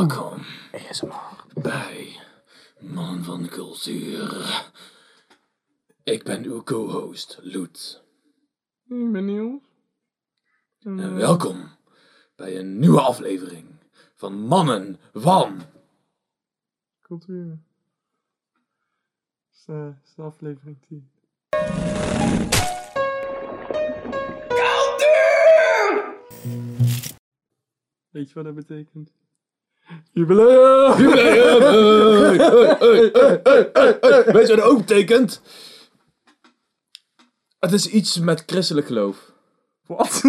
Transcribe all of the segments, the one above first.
Welkom ASMR. bij Man van Cultuur. Ik ben uw co-host, Loet. Ik ben Niels. En welkom bij een nieuwe aflevering van Mannen van... Cultuur. Dat is, eh, dat is de aflevering 10. Weet je wat dat betekent? Jubileum! Weet je wat ook betekent? Het is iets met christelijk geloof. Wat?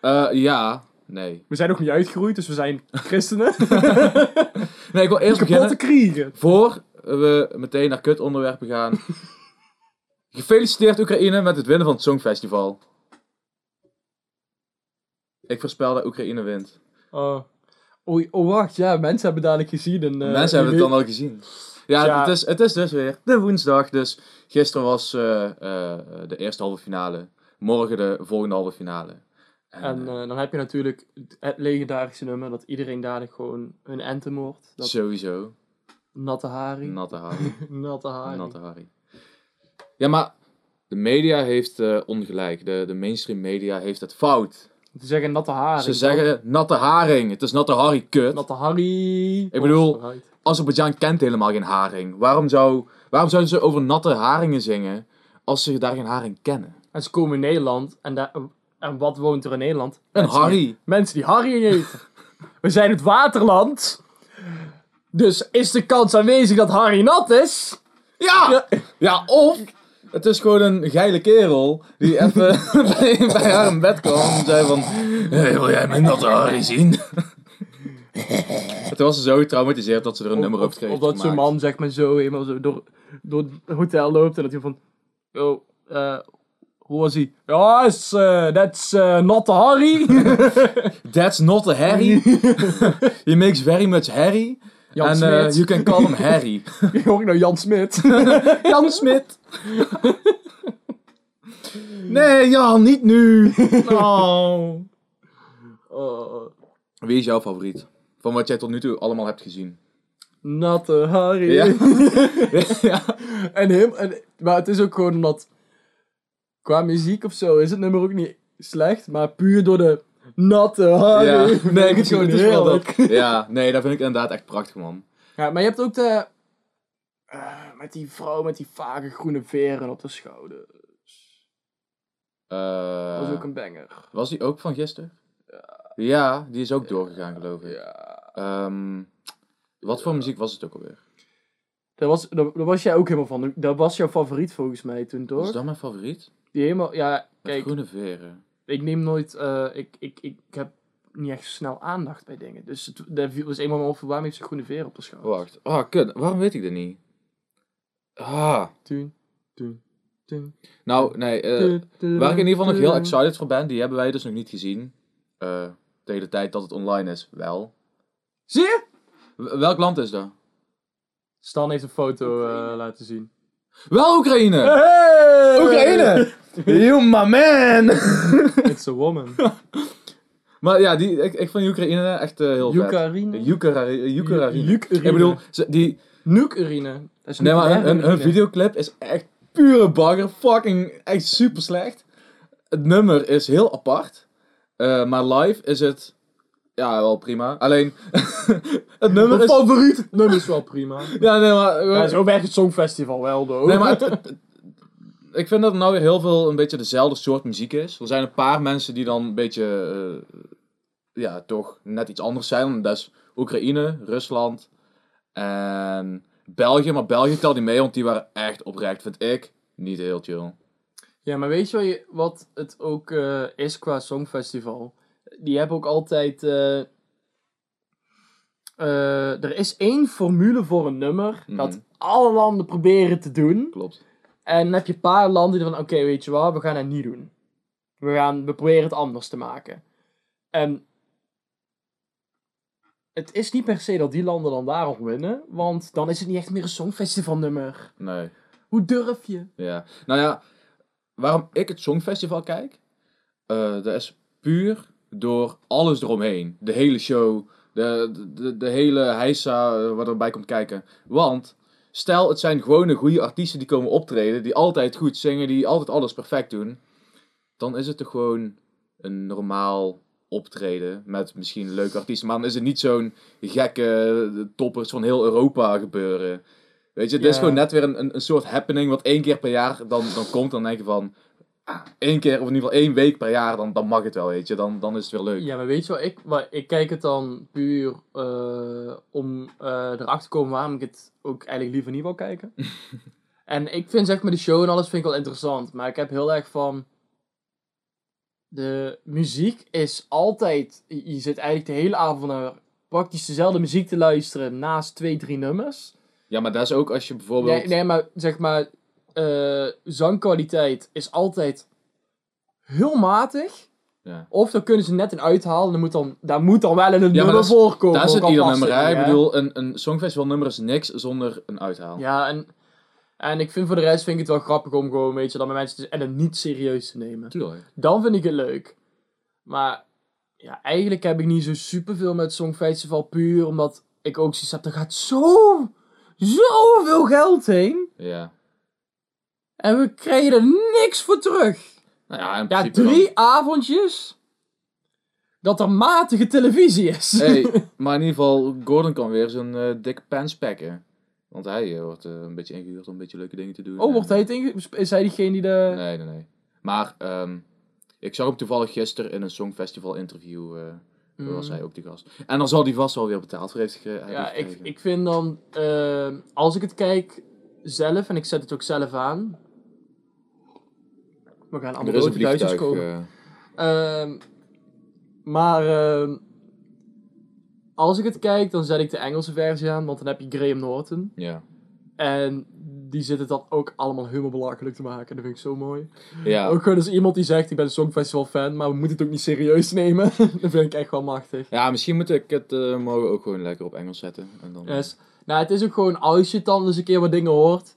Eh, ja, nee. We zijn nog niet uitgeroeid, dus we zijn christenen. Nee, ik wil eerst Kapotte beginnen. kriegen. Voor we meteen naar kut onderwerpen gaan. Gefeliciteerd Oekraïne met het winnen van het Songfestival. Ik voorspel dat Oekraïne wint. Oh. Oh, oh, wacht, ja, mensen hebben dadelijk gezien. En, eh, Mensen hebben het dan al gezien. Ja, Ja. Het, is, het is dus weer de woensdag. Dus gisteren was eh, eh, de eerste halve finale. Morgen de volgende halve finale. En, En dan heb je natuurlijk het legendarische nummer dat iedereen dadelijk gewoon hun anthem wordt. Dat sowieso. natte haring. Natte Harry. natte haring. Natte Harry. Ja, maar de media heeft ongelijk. De, de mainstream media heeft het fout. Te zeggen natte haring. Ze zeggen natte haring. Het is natte Harry kut. Natte Harry. Ik bedoel-. Azerbeidzjan kent helemaal geen haring. Waarom, zou, waarom zouden ze over natte haringen zingen als ze daar geen haring kennen? En ze komen in Nederland. En, daar- en wat woont er in Nederland? Een Mensen die- Harry. Mensen die haring eten. We zijn het waterland. Dus is de kans aanwezig dat Harry nat is? Ja! Ja, of het is gewoon een geile kerel die even bij, bij haar in bed kwam en zei van... Hey, wil jij mijn natte Harry zien? Toen was ze zo getraumatiseerd dat ze er een nummer over kreeg of dat zo'n man zeg maar zo helemaal zo door, door het hotel loopt en dat hij van... Oh, eh, hoe was hij? Ja, is, eh, that's eh, not Harry. That's not a Harry. He makes very much Harry. Jan And uh, you can call him Harry. Hoor ik nou Jan Smit? Jan Smit. Nee, Jan, niet nu. Oh. Oh, Wie is jouw favoriet? Van wat jij tot nu toe allemaal hebt gezien. natte Harry. Ja. ja. En hem, en, maar het is ook gewoon omdat... Qua muziek of zo is het nummer ook niet slecht, maar puur door de natte. Ja, vind nee, ik het, het is wel heerlijk. dat. Ja, nee, dat vind ik inderdaad echt prachtig, man. Ja, maar je hebt ook de... eh, met die vrouw met die vage groene veren op de schouder. Eh, Dat is ook een banger. Was die ook van gisteren? Ja, die is ook doorgegaan, geloof ik. Ja. Ehm, wat voor muziek was het ook alweer? Daar was, daar, daar was jij ook helemaal van. Dat was jouw favoriet volgens mij toen, toch? Was dat mijn favoriet? Die helemaal... Ja, Met kijk, groene veren. Ik neem nooit... eh, ik, ik, ik heb niet echt snel aandacht bij dingen. Dus het, viel- was eenmaal op waarom heeft ze groene veren op de schouder? Wacht. Ah, kut. Waarom weet ik dat niet? Ah. Toen, toen, toen. Nou, nee. eh, waar ik in ieder geval nog heel excited voor ben, die hebben wij dus nog niet gezien. Eh tegen de tijd dat het online is, wel. Zie je? W- welk land is dat? Stan heeft een foto eh, laten zien. Wel Oekraïne! Hey! Oekraïne! You my man! It's a woman. maar ja, die, ik, ik vind Oekraïne echt eh, heel vet. Oekraïne? Oekraïne. Oekraïne. Oekraïne. Ik bedoel, ze- die. Dat is nee, maar hun, videoclip is echt pure bagger. Fucking, echt super slecht. Het nummer is heel apart. Eh, maar live is het, ja, wel prima. Alleen, het nummer Mijn is... favoriet nummer is wel prima. Ja, nee, maar... Ja, zo werkt het Songfestival wel, though. Nee, maar het- het- het- ik vind dat er nou weer heel veel een beetje dezelfde soort muziek is. Er zijn een paar mensen die dan een beetje, eh, ja, toch net iets anders zijn. Dat is Oekraïne, Rusland en België. Maar België telt niet mee, want die waren echt oprecht, vind ik, niet heel chill. Ja, maar weet je wat, het ook eh, is qua Songfestival? Die hebben ook altijd... eh, eh, er is één formule voor een nummer Mhm. dat alle landen proberen te doen. Klopt. En dan heb je een paar landen die van, oké, weet je wat, we gaan het niet doen. We, gaan, we proberen het anders te maken. En het is niet per se dat die landen dan daarom winnen, want dan is het niet echt meer een Songfestival nummer. Nee. Hoe durf je? Ja. Nou ja, waarom ik het Songfestival kijk, dat is puur door alles eromheen. De hele show, De, de, de hele heisa eh, wat erbij komt kijken. Want, stel het zijn gewone goede artiesten die komen optreden, die altijd goed zingen, die altijd alles perfect doen. Dan is het toch gewoon een normaal optreden met misschien leuke artiesten. Maar dan is het niet zo'n gekke eh, toppers van heel Europa gebeuren. Weet je, het is gewoon net weer een, een, soort happening wat één keer per jaar dan, dan komt. Dan denk je van, één keer of in ieder geval één week per jaar, dan, dan mag het wel, weet je. Dan, dan is het weer leuk. Ja, maar weet je wat ik... Maar ik kijk het dan puur eh, om eh, erachter te komen waarom ik het ook eigenlijk liever niet wil kijken. en ik vind zeg maar de show en alles vind ik wel interessant. Maar ik heb heel erg van... De muziek is altijd... Je je zit eigenlijk de hele avond naar praktisch dezelfde muziek te luisteren naast twee, drie nummers. Ja, maar dat is ook als je bijvoorbeeld... Nee, nee, maar zeg maar, eh, zangkwaliteit is altijd heel matig. Ja. Of dan kunnen ze net een uithalen. Dan moet dan, daar moet dan wel in een nummer dat is- voorkomen. Daar zit ieder nummer, niet, Ik bedoel, een, een songfestival nummer is niks zonder een uithaal. Ja, en, en ik vind voor de rest vind ik het wel grappig om gewoon, weet je, dan met mensen te, en het niet serieus te nemen. Tuurlijk. Dan vind ik het leuk. Maar ja, eigenlijk heb ik niet zo superveel met Songfestival puur omdat ik ook zoiets heb, er gaat zo, zoveel geld heen. Ja. En we krijgen er niks voor terug. Nou ja, in Ja, drie avondjes dat er matige televisie is. Hey, maar in ieder geval, Gordon kan weer zijn eh dikke pants packen. Want hij eh, wordt eh, een beetje ingehuurd om een beetje leuke dingen te doen. oh, wordt hij het. Is hij diegene die de... Nee, nee, nee. Maar ehm, ik zag hem toevallig gisteren in een songfestival interview. Mm. Was hij ook de gast. En dan zal hij vast wel weer betaald voor heeft Ja, ik, ik vind dan... eh, als ik het kijk zelf, en ik zet het ook zelf aan... We gaan allemaal rode duitsers vliegtuig. komen. eh, Ehm, maar ehm, als ik het kijk, dan zet ik de Engelse versie aan, want dan heb je Graham Norton. ja. En die zitten dan ook allemaal helemaal belachelijk te maken. Dat vind ik zo mooi. Ja. Ook gewoon als iemand die zegt, ik ben een Songfestival fan, maar we moeten het ook niet serieus nemen. dat vind ik echt wel machtig. ja, misschien moet ik het eh, morgen ook gewoon lekker op Engels zetten. En dan, Yes. Nou, het is ook gewoon, als je dan eens een keer wat dingen hoort.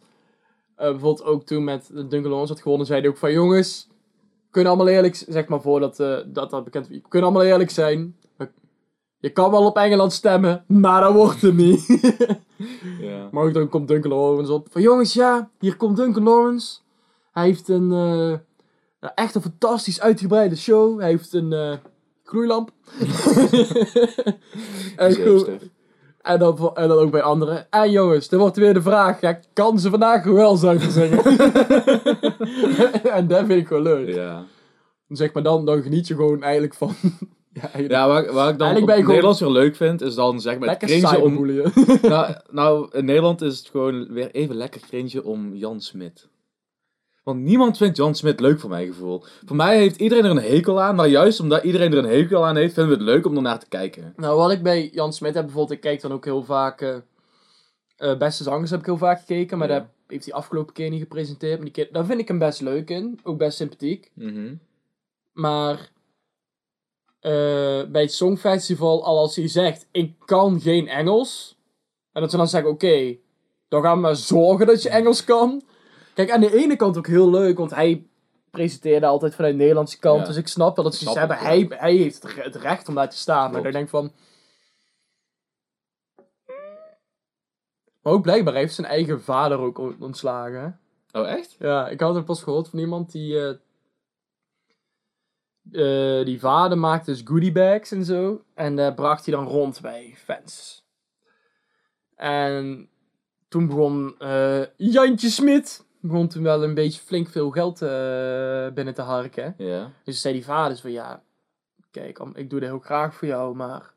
Eh, bijvoorbeeld ook toen met Duncan Lawrence had gewonnen, zei hij ook van, jongens, kunnen allemaal eerlijk, zeg maar voordat eh, dat, dat bekend we kunnen allemaal eerlijk zijn. Je kan wel op Engeland stemmen, maar dat wordt het niet. ja. Maar ook dan komt Duncan Lawrence op. Van jongens, ja, hier komt Duncan Lawrence. Hij heeft een eh, echt een fantastisch uitgebreide show. Hij heeft een gloeilamp. en, goed, Zeker. En, dan, en dan ook bij anderen. En jongens, dan wordt weer de vraag. Ja, kan ze vandaag wel zuiver zingen? en dat vind ik wel leuk. Ja. Zeg maar dan, dan geniet je gewoon eigenlijk van... ja, eigenlijk Ja, waar, waar ik dan op gewoon- Nederlands weer leuk vind, is dan zeg maar het lekker cringe om... nou, nou, in Nederland is het gewoon weer even lekker cringe om Jan Smit. Want niemand vindt Jan Smit leuk voor mijn gevoel. Voor mij heeft iedereen er een hekel aan, maar juist omdat iedereen er een hekel aan heeft, vinden we het leuk om ernaar te kijken. Nou, wat ik bij Jan Smit heb bijvoorbeeld, ik kijk dan ook heel vaak. eh, eh, Beste Zangers heb ik heel vaak gekeken, maar Ja. daar heeft hij afgelopen keer niet gepresenteerd. Maar die keer, daar vind ik hem best leuk in, ook best sympathiek. Mhm. Maar eh, bij het Songfestival, al als hij zegt: Ik kan geen Engels. En dat ze dan zeggen: Oké, dan gaan we maar zorgen dat je Engels kan. Kijk, aan de ene kant ook heel leuk, want hij presenteerde altijd vanuit de Nederlandse kant. Ja. Dus ik snap wel dat ze Ik hebben. Hij, hij heeft het re- het recht om daar te staan. Maar ik denk van. Maar ook blijkbaar heeft zijn eigen vader ook on- ontslagen. Oh, echt? Ja, ik had het pas gehoord van iemand die. eh, eh, die vader maakte dus goodiebags en zo. En eh, bracht hij dan rond bij fans. En toen begon Jantje Smit. Begon toen wel een beetje flink veel geld eh, binnen te harken. Ja. Dus zei die vader van ja. Kijk, ik doe dit heel graag voor jou, maar.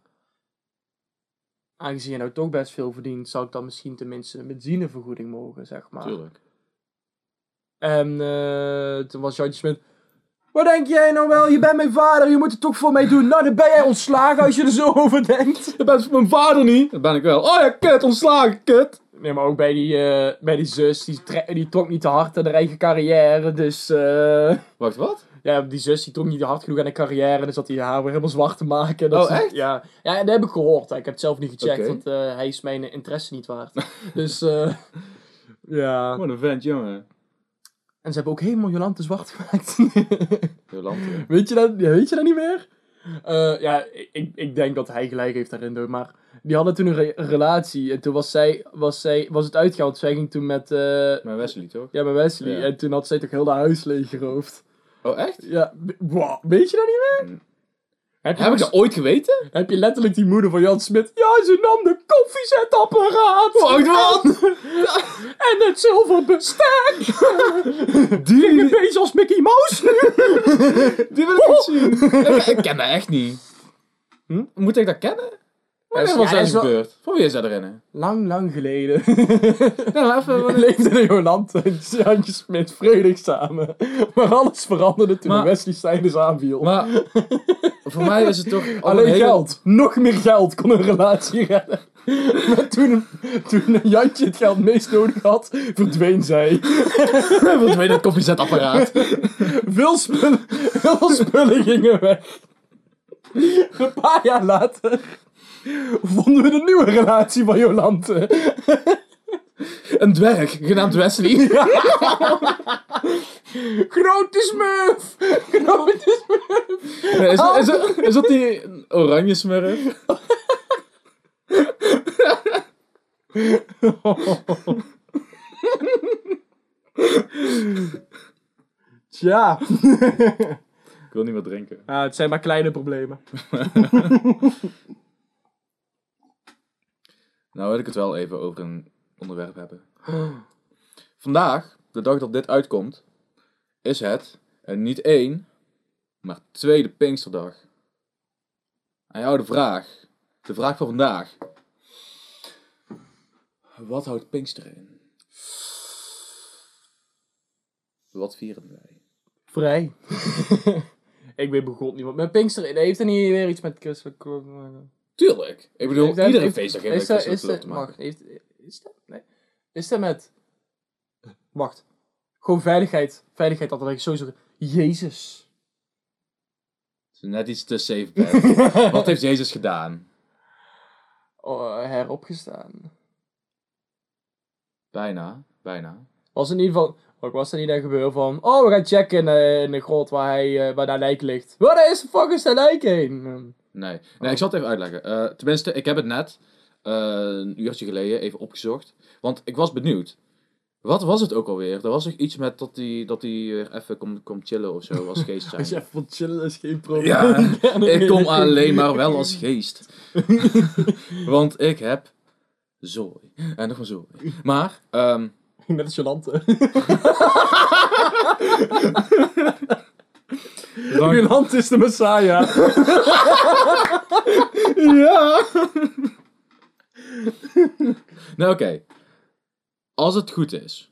Aangezien je nou toch best veel verdient, zou ik dan misschien tenminste een benzinevergoeding mogen, zeg maar. Tuurlijk. En eh, toen was Jantje Smit. Wat denk jij nou wel? Je bent mijn vader, je moet het toch voor mij doen. Nou, dan ben jij ontslagen als je er zo over denkt. Je bent mijn vader niet. Dat ben ik wel. Oh ja, kut, ontslagen, kut. Nee, maar ook bij die, eh, bij die zus, die, die trok niet te hard aan haar eigen carrière. Dus eh, Wacht, wat? ja, die zus die trok niet te hard genoeg aan de carrière. Dus dat hij haar weer helemaal zwart te maken. Dat Oh, ze- echt? Ja. ja, dat heb ik gehoord. Ik heb het zelf niet gecheckt, Oké. want eh, hij is mijn interesse niet waard. dus eh, ja. Wat een vent, jongen. En ze hebben ook helemaal Jolante zwart gemaakt. Jolante. weet, je dat, weet je dat niet meer? Eh, ja, ik, ik denk dat hij gelijk heeft daarin, door, maar die hadden toen een, re- een relatie en toen was, zij, was, zij, was het uitgehaald. Zij ging toen met, eh, Met Wesley, toch? ja, met Wesley Ja. en toen had zij toch heel de huis leeggeroofd. Oh, echt? Ja, wow, weet je dat niet meer? Heb je, Heb ik dat ooit geweten? heb je letterlijk die moeder van Jan Smit? Ja, ze nam de koffiezetapparaat! Wacht, wat? En het zilveren bestek! Die, Ik ben bezig als Mickey Mouse nu! die wil ik niet zien. ik, ik ken dat echt niet. Hm? Moet ik dat kennen? Wanneer was dat gebeurd? Van wie is dat erin? Lang, lang geleden. Nou, even... Jolante en Jantje Smit vredig samen. Maar alles veranderde toen Maar- Wesley Steiners aanviel. Maar voor mij is het toch... al Alleen hele- geld. Nog meer geld kon een relatie redden. Maar toen, toen Jantje het geld meest nodig had, verdween zij. Weet het koffiezetapparaat? Veel spullen, veel spullen gingen weg. Een paar jaar later vonden we de nieuwe relatie van Jolante. Een dwerg, genaamd Wesley. Grote smurf! Grote smurf! Nee, is, is, dat- is dat die oranje smurf? Tja. Ik wil niet meer drinken. Ah, het zijn maar kleine problemen. Nou wil ik het wel even over een onderwerp hebben. Vandaag, de dag dat dit uitkomt, is het en niet één, maar tweede Pinksterdag. Aan jou de vraag. De vraag van vandaag. Wat houdt Pinksteren in? Wat vieren wij? Vrij. ik weet begot niet wat. Met Pinkster heeft er niet weer iets met christelijk... Tuurlijk. Ik bedoel, Heeft iedere heeft- feestdag heeft Is met christelijk te maken. heeft, is dat, nee. Is dat met, wacht, gewoon veiligheid, veiligheid dat ik sowieso, Jezus. Het is Net iets te safe. Wat heeft Jezus gedaan? Oh, heropgestaan. Bijna, bijna. Was in ieder geval, wat was er niet dat gebeuren van, oh we gaan checken in, de- in de grot waar, hij, eh, waar dat lijk ligt. Waar is de fuck is dat lijk heen? Nee, nee ik zal het even uitleggen. Eh, tenminste, ik heb het net een uurtje geleden even opgezocht. Want ik was benieuwd. Wat was het ook alweer? Er was toch iets met dat hij dat die weer even komt komt chillen of zo als geest Als je zijn. even wilt chillen is geen probleem. Ja, ik kom alleen maar wel als geest. Want ik heb zooi. En nog een zooi. Maar, ehm Net als Jolante is de Messiah. Ja. nou, oké. Als het goed is.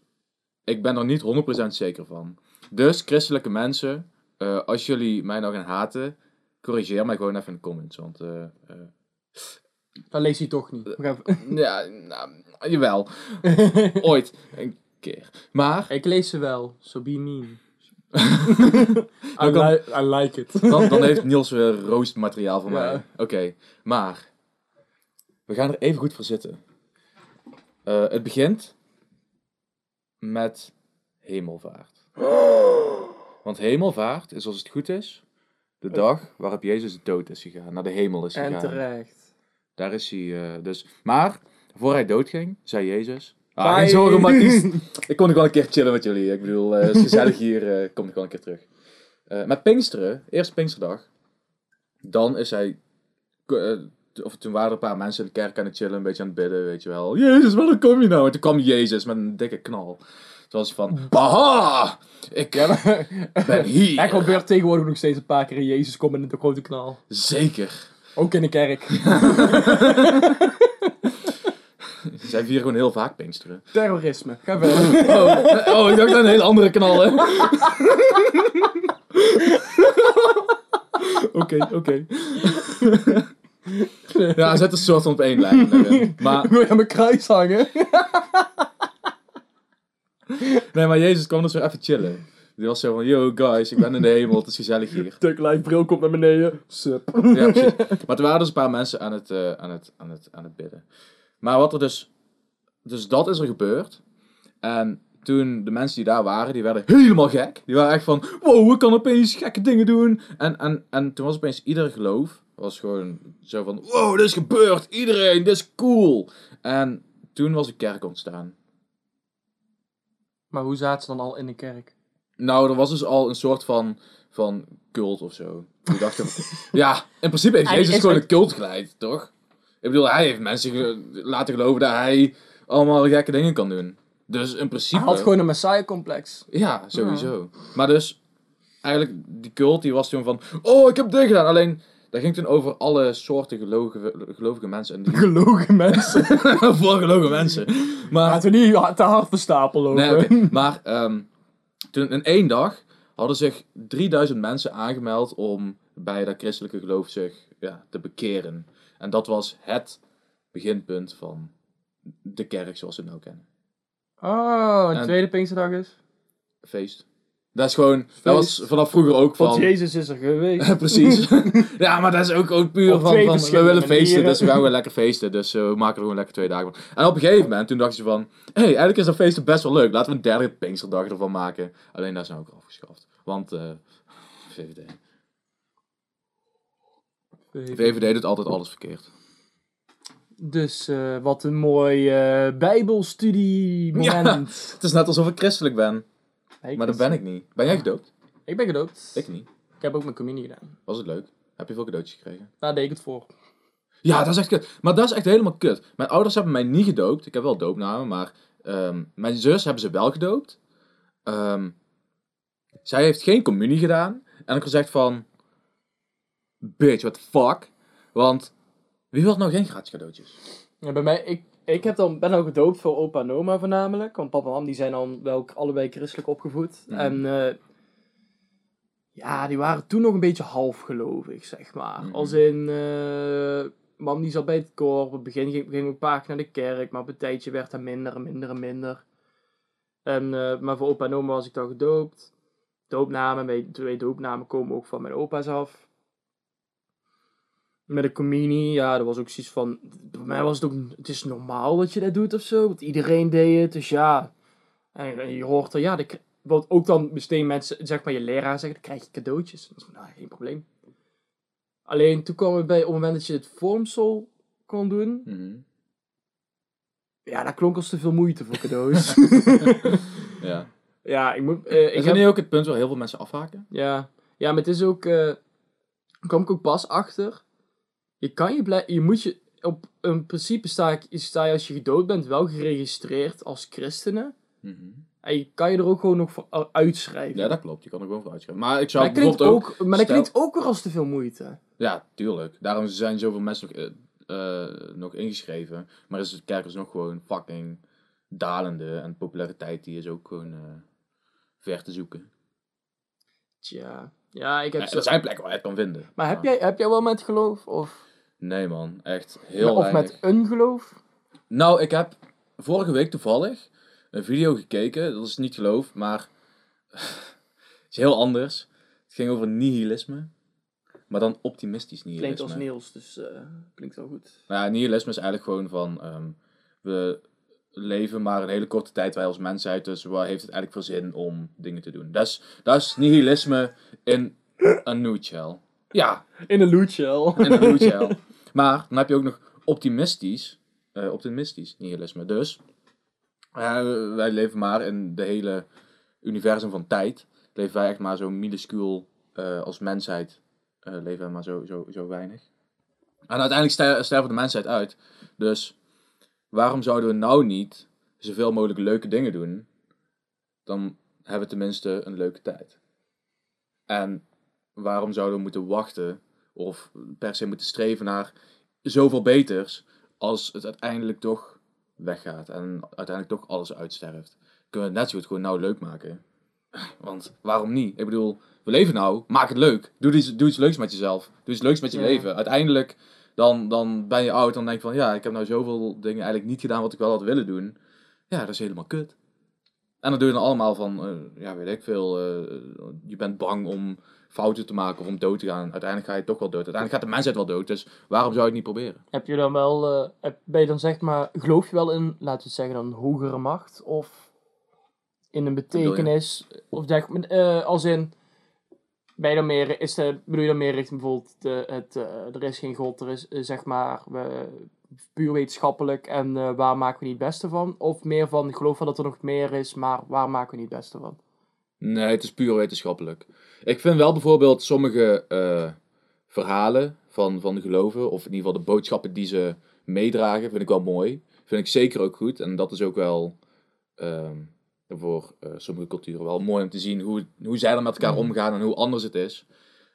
Ik ben er niet 100% zeker van. Dus, christelijke mensen, eh, als jullie mij nou gaan haten, corrigeer mij gewoon even in de comments. Want, eh, Dat lees je toch niet. Ja, nou, jawel. Ooit, een keer. Maar, Ik lees ze wel, so be mean. I, li- like it. dan, dan heeft Niels weer roostmateriaal voor Ja. mij. Oké, maar, we gaan er even goed voor zitten. Eh, het begint met hemelvaart. Want hemelvaart is, als het goed is, de dag waarop Jezus dood is gegaan, naar de hemel is En gegaan. terecht. Daar is hij eh, dus. Maar, voor hij doodging, zei Jezus... Ah, geen zorgen, Matties. ik kon nog wel een keer chillen met jullie. Ik bedoel, eh, het is gezellig hier, eh kom ik wel een keer terug. Eh, met Pinksteren, eerst Pinksterdag, dan is hij... of toen waren er een paar mensen in de kerk aan het chillen, een beetje aan het bidden, weet je wel. Jezus, waar kom je nou? En toen kwam Jezus met een dikke knal. Toen was hij van, aha, ik ben hier. Hij gebeurt tegenwoordig nog steeds een paar keer in Jezus komen in de grote knal. Zeker. Ook in de kerk. Zij vieren gewoon heel vaak Pinksteren. Terrorisme. Ga verder. Oh, oh ik dacht aan een hele andere knal, hè. Oké, oké. Ja, zet een soort van op één lijn. daarin. Maar, Wil je aan mijn kruis hangen? nee, maar Jezus kwam dus weer even chillen. Die was zo van, yo guys, ik ben in de hemel, het is gezellig hier. Tuk live bril komt naar beneden. Sup. Ja, precies. Maar er waren dus een paar mensen aan het, eh, aan het, aan het, aan het bidden. Maar wat er dus... Dus dat is er gebeurd. En toen de mensen die daar waren, die werden helemaal gek. Die waren echt van, wow, ik kan opeens gekke dingen doen. En, en, en toen was opeens ieder geloof, was gewoon zo van, wow, dit is gebeurd. Iedereen, dit is cool. En toen was de kerk ontstaan. Maar hoe zaten ze dan al in de kerk? Nou, er was dus al een soort van, van cult of zo. Die dachten, ja, in principe heeft Hij Jezus gewoon een cult geleid, toch? Ik bedoel, hij heeft mensen ge- laten geloven dat hij allemaal gekke dingen kan doen. Dus in Hij principe... had gewoon een Messiah-complex. Ja, sowieso. Maar dus, eigenlijk, die cult die was toen van, oh, ik heb dit gedaan. Alleen, dat ging toen over alle soorten gelovige, gelovige mensen. En die, Gelogen mensen. voor gelovige mensen. Maar, Laten we niet te hard de nee, oké. maar ehm, toen in één dag hadden zich 3000 mensen aangemeld om bij dat christelijke geloof zich ja, te bekeren. En dat was het beginpunt van de kerk zoals we het nou kennen. Oh, een En- tweede Pinksterdag is? Feest. Dat is gewoon, dat was vanaf vroeger ook Want van... Jezus is er geweest. Precies. ja, maar dat is ook gewoon puur van, van we willen feesten, dus we gaan gewoon lekker feesten. Dus eh, we maken er gewoon lekker twee dagen van. En op een gegeven moment, toen dachten ze van, hé, hey, eigenlijk is dat feesten best wel leuk. Laten we een derde Pinksterdag ervan maken. Alleen dat is nou ook afgeschaft. Want, eh VVD. VVD doet altijd alles verkeerd. Dus eh, wat een mooi eh bijbelstudie moment. Het is net alsof ik christelijk ben, Nee, maar dat ben ik niet. Ben jij gedoopt? Ik ben gedoopt. Ik niet. Ik heb ook mijn communie gedaan. Was het leuk? Heb je veel cadeautjes gekregen? Daar deed ik het voor. Ja, dat is echt kut. Maar dat is echt helemaal kut. Mijn ouders hebben mij niet gedoopt. Ik heb wel doopnamen, maar ehm, mijn zus hebben ze wel gedoopt. Ehm, zij heeft geen communie gedaan. En ik gezegd van... Bitch, what the fuck? Want wie wil nou geen gratis cadeautjes? Ja, bij mij, ik, ik heb dan, ben dan gedoopt voor opa en oma voornamelijk. Want papa en mam die zijn dan wel allebei christelijk opgevoed. Mhm. En eh, ja, die waren toen nog een beetje halfgelovig, zeg maar. Mhm. Als in, eh, mam die zat bij het koor. Op het begin ging, ging ook een paar keer naar de kerk. Maar op een tijdje werd dat minder en minder en minder. En, eh, maar voor opa en oma was ik dan gedoopt. Doopnamen, mijn twee doopnamen komen ook van mijn opa's af. Met de communie, ja, dat was ook zoiets van. Bij mij was het ook. Het is normaal dat je dat doet of zo. Want iedereen deed het, dus ja. En, en je hoort er, ja. De, wat ook dan meteen mensen, zeg maar je leraar zeggen, dan krijg je cadeautjes. Dat is nou, geen probleem. Alleen toen kwam het bij, op het moment dat je het vormsel kon doen. Mhm. Ja, dat klonk als te veel moeite voor cadeaus. Ja. ja, ik moet. eh, ik Is dat heb, niet ook het punt waar heel veel mensen afhaken? Ja, ja maar het is ook. eh daar kwam ik ook pas achter. Je kan je blij, je moet je. Op in principe sta, ik, sta je als je gedood bent wel geregistreerd als christenen. Mhm. En je kan je er ook gewoon nog voor uitschrijven. Ja, dat klopt. Je kan er gewoon voor uitschrijven. Maar ik zou maar dat klinkt bijvoorbeeld ook... ook, maar dat klinkt ook weer als te veel moeite. Ja, tuurlijk. Daarom zijn zoveel mensen nog, eh, eh, nog ingeschreven. Maar is de kerk is nog gewoon fucking dalende. En populariteit die is ook gewoon eh, ver te zoeken. Tja. Ja, ik heb Ja, er zijn plekken waar je het kan vinden. Maar heb jij, heb jij wel met geloof? Of, Nee man, echt heel of weinig. met een geloof? Nou, ik heb vorige week toevallig een video gekeken. Dat is niet geloof, maar het is heel anders. Het ging over nihilisme. Maar dan optimistisch nihilisme. Klinkt als Niels, dus eh, klinkt wel goed. Nou ja, nihilisme is eigenlijk gewoon van... ehm, we leven maar een hele korte tijd wij als mensheid. Dus waar heeft het eigenlijk voor zin om dingen te doen? Dat is, dat is nihilisme in een nutshell. Ja, In een lootshell. in een nutshell. maar dan heb je ook nog optimistisch, eh, optimistisch nihilisme. Dus eh, wij leven maar in de hele universum van tijd. Leven wij echt maar zo minuscuul eh, als mensheid. leven wij maar zo, zo, zo weinig. En uiteindelijk ster- sterven de mensheid uit. Dus waarom zouden we nou niet zoveel mogelijk leuke dingen doen? Dan hebben we tenminste een leuke tijd. En waarom zouden we moeten wachten of per se moeten streven naar zoveel beters als het uiteindelijk toch weggaat en uiteindelijk toch alles uitsterft? Kunnen we het net zo goed gewoon nou leuk maken? Want waarom niet? Ik bedoel, we leven nou, maak het leuk. Doe iets, doe iets leuks met jezelf. Doe iets leuks met je Ja. leven. Uiteindelijk, dan, dan ben je oud, dan denk je van ja, ik heb nou zoveel dingen eigenlijk niet gedaan wat ik wel had willen doen. Ja, dat is helemaal kut. En dan doe je dan allemaal van, eh, ja, weet ik veel, eh, je bent bang om fouten te maken of om dood te gaan. Uiteindelijk ga je toch wel dood. Uiteindelijk gaat de mensheid wel dood, dus waarom zou je het niet proberen? Heb je dan wel, heb, ben je dan zeg maar, geloof je wel in, laten we het zeggen, een hogere macht? Of in een betekenis, of zeg, eh, als in, ben je dan meer, is de, bedoel je dan meer richting bijvoorbeeld, de, het, eh, er is geen god, er is zeg maar, we, puur wetenschappelijk en waar maken we niet het beste van? Of meer van, ik geloof wel dat er nog meer is, maar waar maken we niet het beste van? Nee, het is puur wetenschappelijk. Ik vind wel bijvoorbeeld sommige eh, verhalen van, van de geloven, of in ieder geval de boodschappen die ze meedragen, vind ik wel mooi. Vind ik zeker ook goed. En dat is ook wel ehm, voor eh, sommige culturen wel mooi om te zien hoe, hoe zij er met elkaar Mhm. omgaan en hoe anders het is.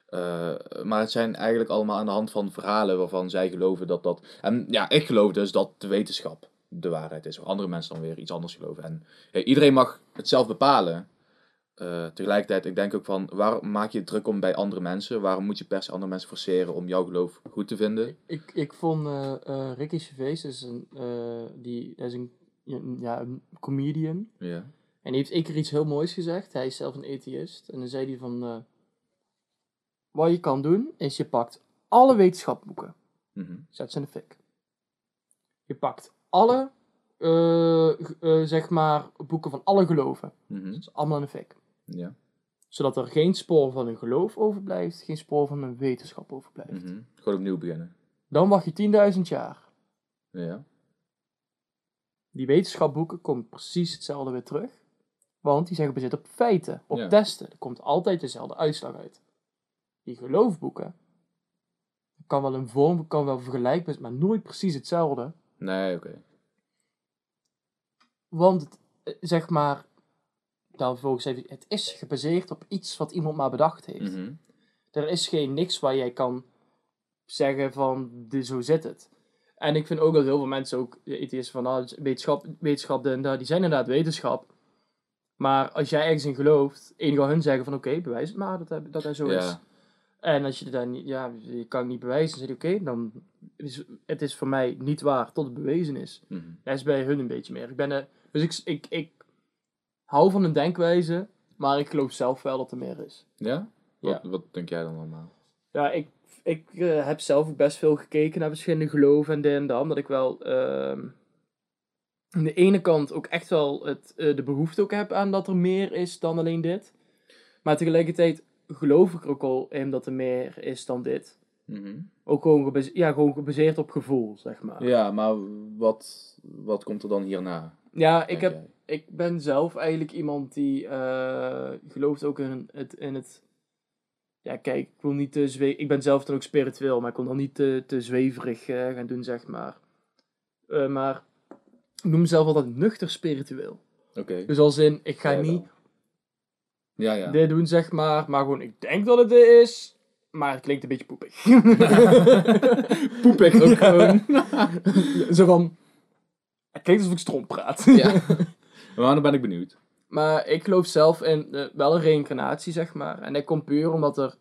Eh, maar het zijn eigenlijk allemaal aan de hand van verhalen waarvan zij geloven dat dat... En ja, ik geloof dus dat de wetenschap de waarheid is. Waar andere mensen dan weer iets anders geloven. En iedereen mag het zelf bepalen. Eh, tegelijkertijd, ik denk ook van, waarom maak je het druk om bij andere mensen? Waarom moet je per se andere mensen forceren om jouw geloof goed te vinden? Ik, ik vond eh eh, Ricky Gervais is een, die, is een, ja, een comedian. Ja. En die heeft één keer iets heel moois gezegd. Hij is zelf een atheïst. En dan zei hij van... wat je kan doen, is je pakt alle wetenschapboeken. Mhm. Zet ze in de fik. Je pakt alle, zeg maar, boeken van alle geloven. Mhm. Zet ze allemaal in de fik. Ja. Zodat er geen spoor van een geloof overblijft. Geen spoor van een wetenschap overblijft. Mhm. Gewoon opnieuw beginnen. Dan wacht je 10.000 jaar. Ja. Die wetenschapboeken komen precies hetzelfde weer terug. Want die zijn gebaseerd op feiten, op Ja. testen. Er komt altijd dezelfde uitslag uit. Die geloofboeken kan wel een vorm, kan wel vergelijkbaar zijn, maar nooit precies hetzelfde. Nee, oké. Want eh, zeg maar, dan volgens even, het is gebaseerd op iets wat iemand maar bedacht heeft. Mhm. Er is geen niks waar jij kan zeggen van, zo zit het. En ik vind ook dat heel veel mensen ook, ETS van, nou, wetenschap, wetenschap, en die zijn inderdaad wetenschap. Maar als jij ergens in gelooft, enige wat hun zeggen van, oké, bewijs het maar dat, hij- dat zo is. En als je dan niet, ja, je kan niet bewijzen, dan zeg je, oké, dan is het is voor mij niet waar tot het bewezen is. Mhm. Dat is bij hun een beetje meer. Ik ben dus ik, ik, ik hou van een denkwijze, maar ik geloof zelf wel dat er meer is. Ja? Ja. Wat, wat denk jij dan allemaal? Ja, ik, ik eh, heb zelf ook best veel gekeken naar verschillende geloven en dit en dat. Omdat ik wel ehm, aan de ene kant ook echt wel het, eh, de behoefte ook heb aan dat er meer is dan alleen dit. Maar tegelijkertijd geloof ik er ook al in dat er meer is dan dit. Mhm. Ook gewoon, gebase- ja, gewoon gebaseerd op gevoel, zeg maar. Ja, maar wat, wat komt er dan hierna? Ja, ik, heb, jij? ik ben zelf eigenlijk iemand die eh, gelooft ook in het, in het... Ja, kijk, ik wil niet te zwe- Ik ben zelf dan ook spiritueel, maar ik wil dan niet te, te zweverig eh, gaan doen, zeg maar. Eh, maar ik noem mezelf altijd nuchter spiritueel. Oké. Dus als in, ik ga niet Ja, ja. dit doen, zeg maar, maar gewoon, ik denk dat het dit is, maar het klinkt een beetje poepig. poepig ook gewoon. Zo van, het klinkt alsof ik stroom praat. ja. maar dan ben ik benieuwd. Maar ik geloof zelf in eh, wel een reïncarnatie, zeg maar. En dat komt puur omdat er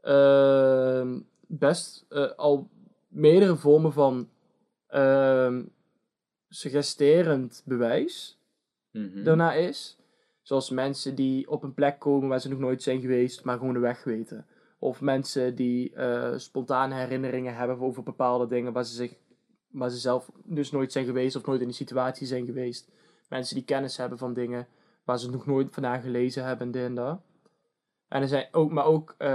ehm, best eh, al meerdere vormen van ehm suggesterend bewijs Mhm. daarna is. Zoals mensen die op een plek komen waar ze nog nooit zijn geweest, maar gewoon de weg weten. Of mensen die eh, spontane herinneringen hebben over bepaalde dingen waar ze, zich, waar ze zelf dus nooit zijn geweest of nooit in die situatie zijn geweest. Mensen die kennis hebben van dingen waar ze nog nooit vandaan gelezen hebben en dit en dat. En er zijn ook, maar ook, eh,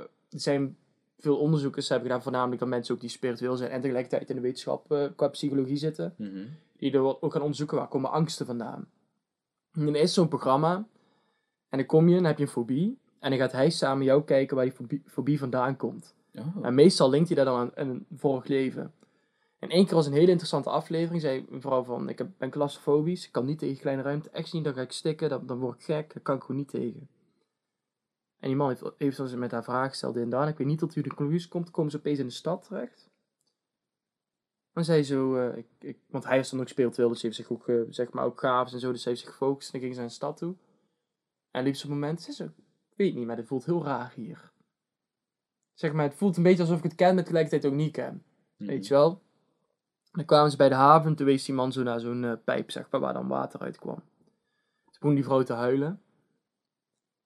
er zijn veel onderzoekers hebben gedaan, voornamelijk dat mensen ook die spiritueel zijn en tegelijkertijd in de wetenschap eh, qua psychologie zitten Mhm. die er ook gaan onderzoeken waar komen angsten vandaan. En dan is zo'n programma en dan kom je en dan heb je een fobie en dan gaat hij samen jou kijken waar die fobie, fobie vandaan komt. Oh. En meestal linkt hij dat dan aan, aan een vorig leven. En één keer was een hele interessante aflevering, zei een vrouw van, ik heb, ben claustrofobisch, ik kan niet tegen kleine ruimte, echt niet, dan ga ik stikken, dan, dan word ik gek, daar kan ik gewoon niet tegen. En die man heeft, heeft dan met haar vraag gesteld, dit en dat, en ik weet niet tot u de conclusie komt, komen ze opeens in de stad terecht. Dan zei ze zo, eh, ik, ik, want hij is dan ook spiritueel, dus hij heeft zich ook, eh, zeg maar, ook gaven en zo, dus hij heeft zich gefocust en dan ging ze naar de stad toe. En liep ze op een moment, ze zo, ik weet niet, maar dit voelt heel raar hier. Zeg maar, het voelt een beetje alsof ik het ken, maar tegelijkertijd ook niet ken. Mhm. Weet je wel? En dan kwamen ze bij de haven, toen wees die man zo naar zo'n eh, pijp, zeg maar, waar dan water uitkwam. Toen begon die vrouw te huilen.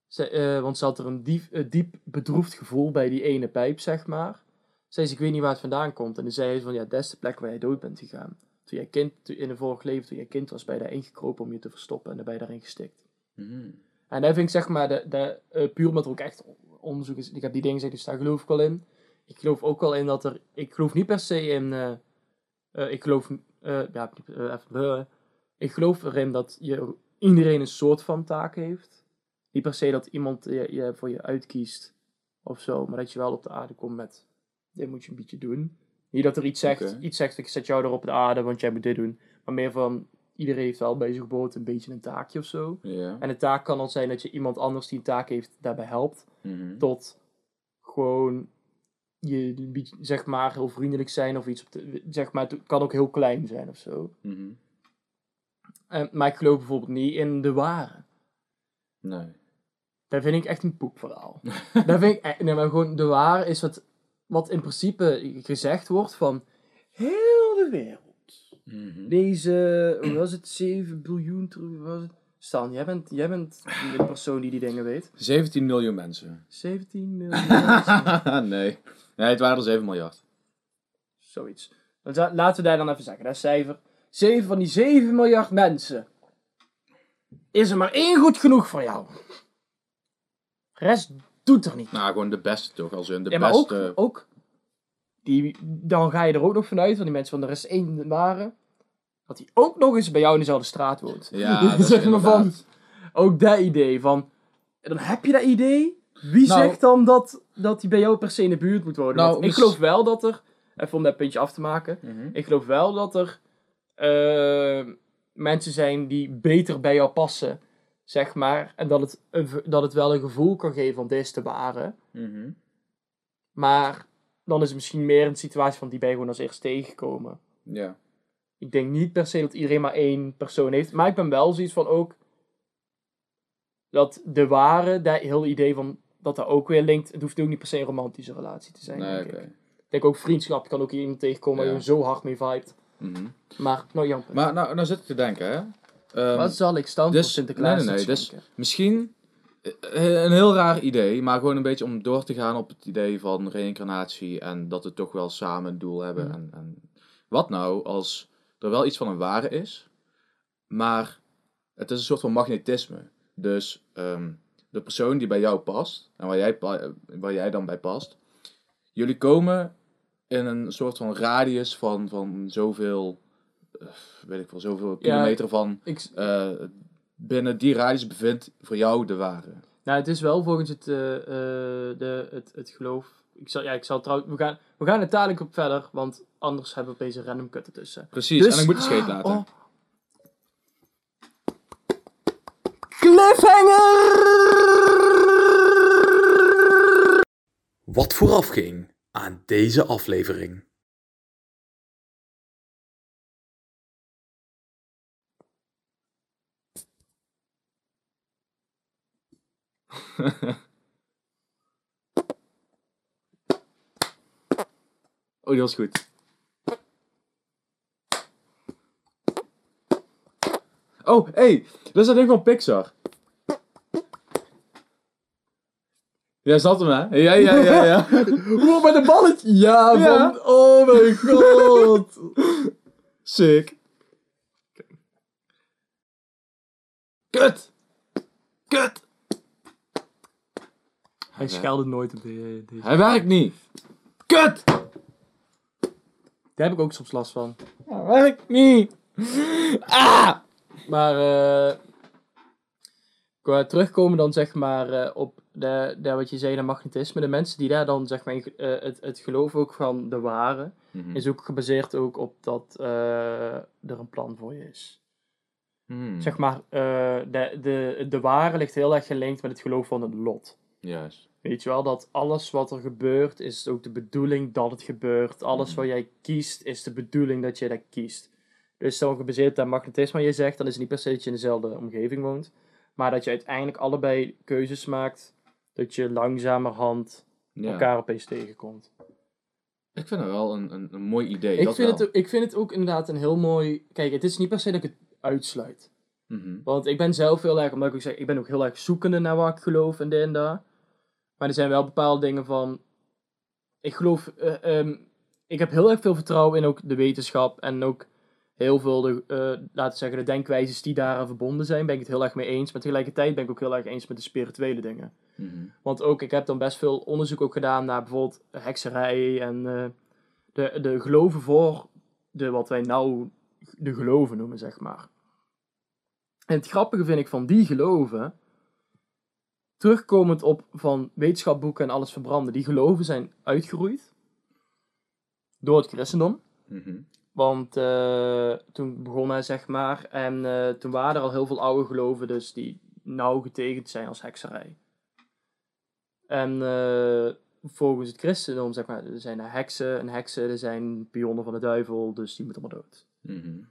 Ze, eh, want ze had er een diep, eh, diep bedroefd gevoel bij die ene pijp, zeg maar. Zei ze, ik weet niet waar het vandaan komt. En dan zei hij van, ja, dat is de plek waar jij dood bent gegaan. Toen jij kind, toen- in een vorig leven, toen jij kind was, ben je daarin gekropen om je te verstoppen en dan ben je daarin gestikt. Mhm. En daar vind ik zeg maar, de, de, puur omdat er ook echt onderzoek is. Ik heb die dingen gezegd, dus daar geloof ik wel in. Ik geloof ook wel in dat er. Ik geloof niet per se in. Eh, ik geloof. eh, ja, eh, even. ik geloof erin dat je, iedereen een soort van taak heeft. Niet per se dat iemand je, je voor je uitkiest of zo, maar dat je wel op de aarde komt met. Dit moet je een beetje doen. Niet dat er iets zegt, iets zegt, ik zet jou erop de aarde, want jij moet dit doen. Maar meer van, iedereen heeft wel bij zijn geboorte een beetje een taakje of zo. En de taak kan al zijn dat je iemand anders die een taak heeft daarbij helpt. Mhm. Tot gewoon je zeg maar heel vriendelijk zijn of iets. Op de, zeg maar, het kan ook heel klein zijn of zo. Mhm. En, maar ik geloof bijvoorbeeld niet in de ware. Nee. Daar vind ik echt een poepverhaal. Daar vind ik echt, nee, maar gewoon de ware is wat, wat in principe gezegd wordt van heel de wereld. Mhm. Deze, hoe was het, 7 biljoen, was het? Stan, jij bent, jij bent de persoon die die dingen weet. 17 miljoen mensen. 17 miljoen mensen. nee. Nee, het waren er 7 miljard. Zoiets. Laten we daar dan even zeggen, dat is cijfer. 7 van die 7 miljard mensen. Is er maar één goed genoeg voor jou. De rest doet er niet. Nou, gewoon de beste toch, als in de ja, maar ook, beste. ook die, dan ga je er ook nog vanuit, van die mensen van er is één waren, dat die ook nog eens bij jou in dezelfde straat woont. Ja, dat is zeg maar van, inderdaad. ook dat idee van, dan heb je dat idee. Wie Nou- zegt dan dat, dat die bij jou per se in de buurt moet wonen? Nou, ik geloof wel dat er, even om dat puntje af te maken, Mhm. ik geloof wel dat er eh, mensen zijn die beter bij jou passen, zeg maar. En dat het, een dat het wel een gevoel kan geven van dit is te bewaren. Mhm. Maar dan is het misschien meer een situatie van die ben je gewoon als eerst tegengekomen. Ja. Ik denk niet per se dat iedereen maar één persoon heeft. Maar ik ben wel zoiets van ook. Dat de ware, dat hele idee van. Dat dat ook weer linkt. Het hoeft ook niet per se een romantische relatie te zijn. Nee, denk oké. ik. ik denk ook vriendschap. Je kan ook iemand tegenkomen waar Ja. je zo hard mee vibet. Mhm. Maar, nou Jan. Maar nou, nou zit ik te denken, hè. Ehm, Wat zal ik stand dus- voor Sinterklaas nee, nee, nee, dus-? Misschien eh, een heel raar idee, maar gewoon een beetje om door te gaan op het idee van reïncarnatie en dat we toch wel samen een doel hebben. Mhm. En, en wat nou als er wel iets van een ware is, maar het is een soort van magnetisme. Dus ehm, de persoon die bij jou past en waar jij, waar jij dan bij past, jullie komen in een soort van radius van, van zoveel, eh, weet ik wel, zoveel kilometer van Ik, eh, binnen die radius bevindt voor jou de ware. nou, het is wel volgens het, eh, de, het, het geloof. Ik zal, ja, ik zal trouwens. We gaan, we gaan er dadelijk op verder, want anders hebben we opeens een random cut ertussen. Precies, Dus- en ik moet de scheet laten. Oh. Cliffhanger! Wat voorafging aan deze aflevering. Oh, die was goed. Oh, hey, dat is dat ding van Pixar. Jij zat hem, hè? Ja, ja, ja, ja. Hoe met een balletje? Ja, Ja. van. Oh mijn god! Sick. Kut! Kut! Hij schelde nooit op de, deze. Hij werkt niet. Kut! Daar heb ik ook soms last van. Hij werkt niet. Ah! Maar eh qua terugkomen dan zeg maar eh, op de, wat je zei, de magnetisme. De mensen die daar dan zeg maar eh, het, het geloof ook van de ware, Mhm. is ook gebaseerd ook op dat eh, er een plan voor je is. Hmm, Zeg maar, eh, de, de, de ware ligt heel erg gelinkt met het geloof van het lot. Juist. Weet je wel, dat alles wat er gebeurt, is ook de bedoeling dat het gebeurt. Alles Mhm. wat jij kiest, is de bedoeling dat je dat kiest. Dus dan gebaseerd op magnetisme, wat je zegt, dan is het niet per se dat je in dezelfde omgeving woont. Maar dat je uiteindelijk allebei keuzes maakt, dat je langzamerhand Ja. elkaar opeens tegenkomt. Ik vind het wel een, een, een mooi idee. Ik dat vind, wel. het, ook- ik vind het ook inderdaad een heel mooi... Kijk, het is niet per se dat ik het uitsluit. Mhm. Want ik ben zelf heel erg, omdat ik ook zeg, ik ben ook heel erg zoekende naar wat ik geloof en dit en dat. Maar er zijn wel bepaalde dingen van. Ik geloof, eh, ehm, ik heb heel erg veel vertrouwen in ook de wetenschap en ook heel veel, de, eh, laten we zeggen, de denkwijzes die daaraan verbonden zijn, ben ik het heel erg mee eens. Maar tegelijkertijd ben ik ook heel erg eens met de spirituele dingen. Mhm. Want ook, ik heb dan best veel onderzoek ook gedaan naar bijvoorbeeld hekserij en eh, de, de geloven voor de, wat wij nou de geloven noemen, zeg maar. En het grappige vind ik van die geloven, terugkomend op van wetenschapboeken en alles verbranden, die geloven zijn uitgeroeid door het christendom. Mhm. Want eh, toen begon hij, zeg maar, en eh, toen waren er al heel veel oude geloven, dus die nauw getegend zijn als hekserij. En eh, volgens het christendom, zeg maar, er zijn er heksen en heksen, er zijn pionnen van de duivel, dus die moeten allemaal dood. Mhm.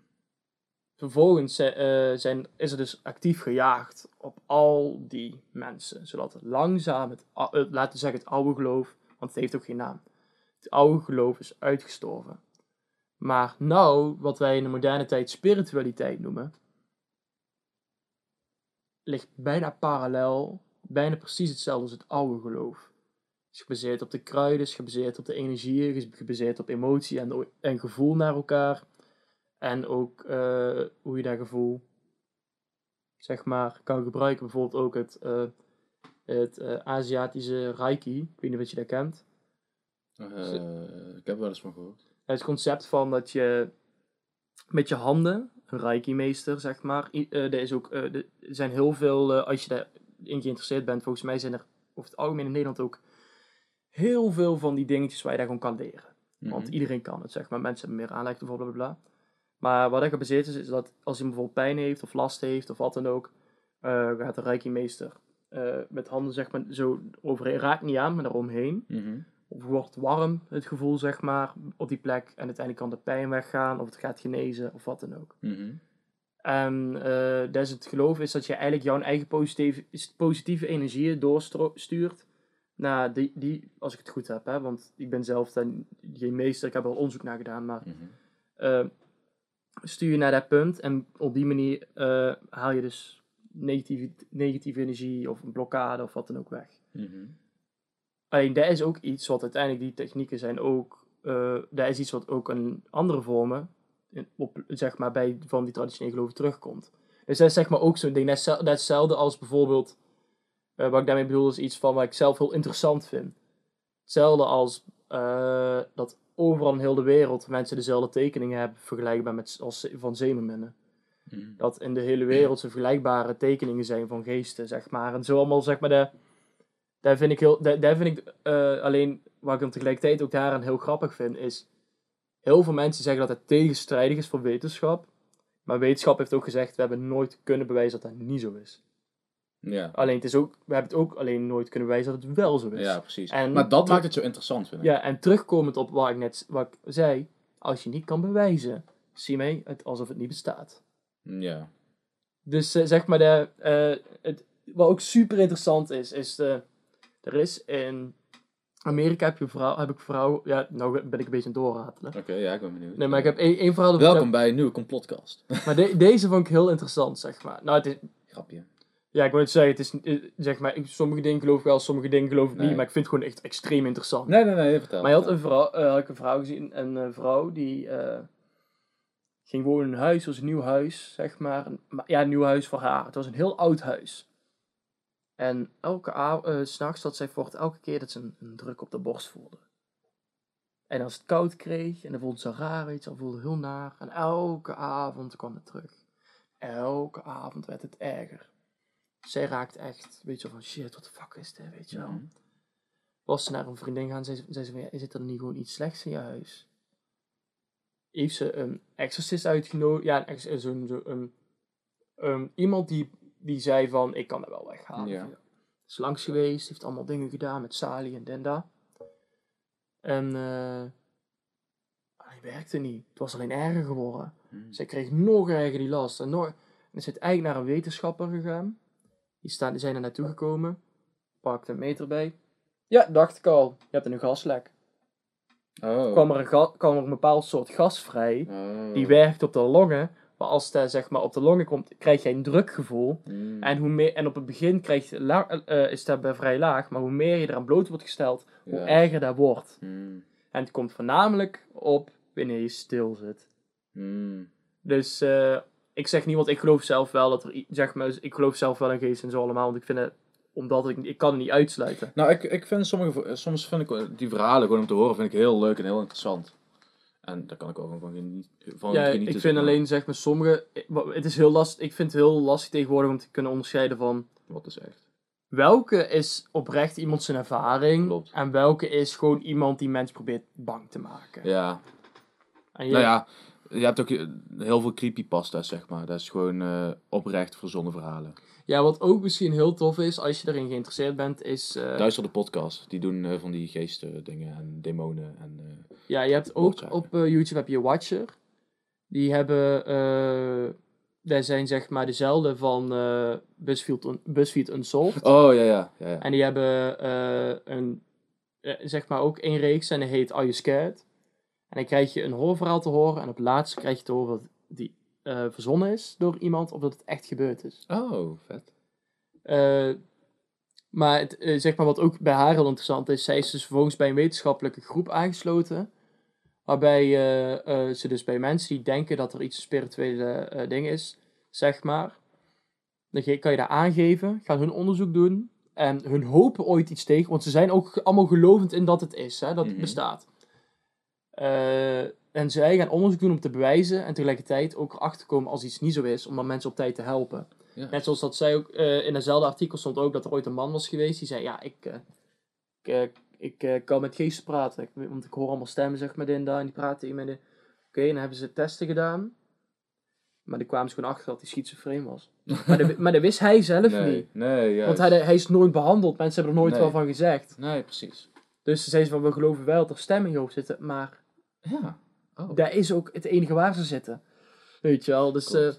Vervolgens zi- zijn, is er dus actief gejaagd op al die mensen, zodat langzaam, het, laten we zeggen het oude geloof, want het heeft ook geen naam, het oude geloof is uitgestorven. Maar nou, wat wij in de moderne tijd spiritualiteit noemen, ligt bijna parallel, bijna precies hetzelfde als het oude geloof. Is gebaseerd op de kruiden, is gebaseerd op de energieën, is gebaseerd op emotie en, gevoel naar elkaar. En ook eh, hoe je dat gevoel, zeg maar, kan gebruiken. Bijvoorbeeld ook het, eh, het eh, Aziatische Reiki. Ik weet niet of je dat kent. Ik heb wel eens van gehoord. Het concept van dat je met je handen, een Reiki-meester, zeg maar. eh, er, is ook, eh, er zijn heel veel, eh, als je daarin geïnteresseerd bent, volgens mij zijn er over het algemeen in Nederland ook heel veel van die dingetjes waar je daar gewoon kan leren. Want Mhm. iedereen kan het, zeg maar. Mensen hebben meer aanleg ervoor, bla bla bla. Maar wat er gebaseerd is, is dat als iemand bijvoorbeeld pijn heeft of last heeft of wat dan ook, gaat de Reiki-meester met handen, zeg maar, zo overheen, raakt niet aan, maar eromheen. Mhm. Of wordt warm, het gevoel, zeg maar, op die plek. En uiteindelijk kan de pijn weggaan, of het gaat genezen, of wat dan ook. Mhm. En eh dat is het geloof is dat je eigenlijk jouw eigen positieve, positieve energieën doorstuurt naar die, die, als ik het goed heb, hè, want ik ben zelf dan geen meester, ik heb er al onderzoek naar gedaan, maar Mhm. eh, stuur je naar dat punt en op die manier eh, haal je dus negatieve, negatieve energie of een blokkade of wat dan ook weg. Mhm. Alleen dat is ook iets wat uiteindelijk, die technieken zijn ook, eh dat is iets wat ook in andere vormen, in, op, zeg maar, bij van die traditionele geloven terugkomt. Dus dat is zeg maar ook zo'n ding, dat is, hetzelfde als bijvoorbeeld, eh, wat ik daarmee bedoel is iets van wat ik zelf heel interessant vind. Hetzelfde als eh, dat overal in heel de wereld mensen dezelfde tekeningen hebben, vergelijkbaar met als van zeemerminnen. Mhm. Dat in de hele wereld ze vergelijkbare tekeningen zijn van geesten, zeg maar. En zo allemaal, zeg maar, de, daar vind ik heel, daar, daar vind ik eh, alleen, wat ik dan tegelijkertijd ook daaraan heel grappig vind, is, heel veel mensen zeggen dat het tegenstrijdig is voor wetenschap. Maar wetenschap heeft ook gezegd, we hebben nooit kunnen bewijzen dat dat niet zo is. Ja. Alleen, het is ook, we hebben het ook alleen nooit kunnen bewijzen dat het wel zo is. ja, precies. En maar dat maakt het zo interessant, vind ik. Ja, en terugkomend op wat ik net wat ik zei, als je niet kan bewijzen, zie mij het alsof het niet bestaat. Ja. Dus eh, zeg maar, de, eh, het, wat ook super interessant is, is de, er is in Amerika heb, je vrouw, heb ik vrouw, ja, nou ben ik een beetje aan het doorratelen. Oké, ja, ik ben benieuwd. Nee, maar ik heb één, één verhaal over Welkom bij een nieuwe complotcast. Maar de- deze vond ik heel interessant, zeg maar. Nou, het is, Grapje. ja, ik wil het zeggen, het is, eh, zeg maar, sommige dingen geloof ik wel, sommige dingen geloof ik Nee. niet, maar ik vind het gewoon echt extreem interessant. Nee, nee, nee, vertel. Maar je had een vrouw, eh, had ik een vrouw gezien, een eh, vrouw die ging wonen in een huis, het was een nieuw huis, zeg maar. Een- maar ja, een nieuw huis voor haar. Het was een heel oud huis. En elke avond, s'nachts had zij voort elke keer dat ze een, een druk op de borst voelde. En als het koud kreeg, en dan voelde ze raar, je, dan voelde heel naar. En elke avond kwam het terug. Elke avond werd het erger. Zij raakte echt, weet je wel, van shit, wat de fuck is dit, weet je wel Mhm. was ze naar een vriendin gaan, zei ze, zei ze van, ja, is het dan niet gewoon iets slechts in je huis? Heeft ze een exorcist uitgenodigd, ja, eh, zo'n, zo, een, een- iemand die, die zei van, ik kan dat wel weghalen. Ja. Is langs geweest, heeft allemaal dingen gedaan met Sali en Denda. En, eh die werkte niet. Het was alleen erger geworden. Mhm. Zij kreeg nog erger die last. En, nog, en is het eigenlijk naar een wetenschapper gegaan. Die, staan, die zijn er naartoe gekomen. Pakte een meter bij. Ja, dacht ik al. Je hebt een gaslek. Oh. Kwam er, een ga- kwam er een bepaald soort gas vrij. Oh. Die werkt op de longen. Maar als het zeg maar, op de longen komt, krijg je een drukgevoel. Mhm. En, hoe meer, en op het begin krijg je, la- eh, is dat bij vrij laag. Maar hoe meer je eraan bloot wordt gesteld, hoe Ja. erger dat wordt. Mhm. En het komt voornamelijk op wanneer je stil zit. Mhm. Dus eh, ik zeg niet, want ik geloof zelf wel dat er, zeg maar, ik geloof zelf wel in geest en zo allemaal, want ik vind het, omdat ik, ik kan het niet uitsluiten. Nou, ik, ik vind sommige, soms vind ik die verhalen gewoon om te horen vind ik heel leuk en heel interessant. En daar kan ik ook gewoon van genieten. Van Ja, genieten ik vind maar. alleen, zeg maar, sommige, het is heel lastig, ik vind het heel lastig tegenwoordig om te kunnen onderscheiden van, Wat is echt. welke is oprecht iemand zijn ervaring, Klopt. en welke is gewoon iemand die mensen probeert bang te maken. Ja, En je- nou ja, je hebt ook eh, heel veel creepypasta's, zeg maar. Dat is gewoon eh, oprecht verzonnen verhalen. Ja, wat ook misschien heel tof is, als je erin geïnteresseerd bent, is... eh, Luister de podcast. Die doen eh, van die geesten dingen en demonen. En, eh, ja, je hebt ook op YouTube heb je Watcher. Die hebben... daar zijn zeg maar dezelfde van BuzzFeed, Un- Unsolved. Oh, ja, ja. ja, ja. En die hebben een... zeg maar ook één reeks en die heet Are You Scared? En dan krijg je een horrorverhaal te horen. En op laatste krijg je te horen dat die eh, verzonnen is door iemand of dat het echt gebeurd is. Oh, vet. Eh, maar het, eh, zeg maar wat ook bij haar heel interessant is, zij is dus vervolgens bij een wetenschappelijke groep aangesloten. Waarbij ze dus bij mensen die denken dat er iets spirituele ding is, zeg maar. Dan kan je daar aangeven, gaan hun onderzoek doen. En hun hopen ooit iets tegen, want ze zijn ook allemaal gelovend in dat het is, hè, dat het Mhm. bestaat. En zij gaan onderzoek doen om te bewijzen en tegelijkertijd ook erachter komen als iets niet zo is, om dan mensen op tijd te helpen. Ja. Net zoals dat zij ook, eh, in hetzelfde artikel stond ook dat er ooit een man was geweest die zei, ja, ik, eh, ik, eh, ik kan met geesten praten, want ik hoor allemaal stemmen zeg maar en dat, en die praten tegen mij. de- Oké, en dan hebben ze testen gedaan, maar die kwamen ze gewoon achter dat hij schizofreen was. maar, dat, maar dat wist hij zelf Nee, niet. nee, juist. Want hij, hij is nooit behandeld, mensen hebben er nooit Nee. wel van gezegd. Nee, precies. Dus ze zeiden van, we geloven wel dat er stemmen in je hoofd zitten, maar Ja. Oh. dat is ook het enige waar ze zitten. Weet je wel, dus... Eh,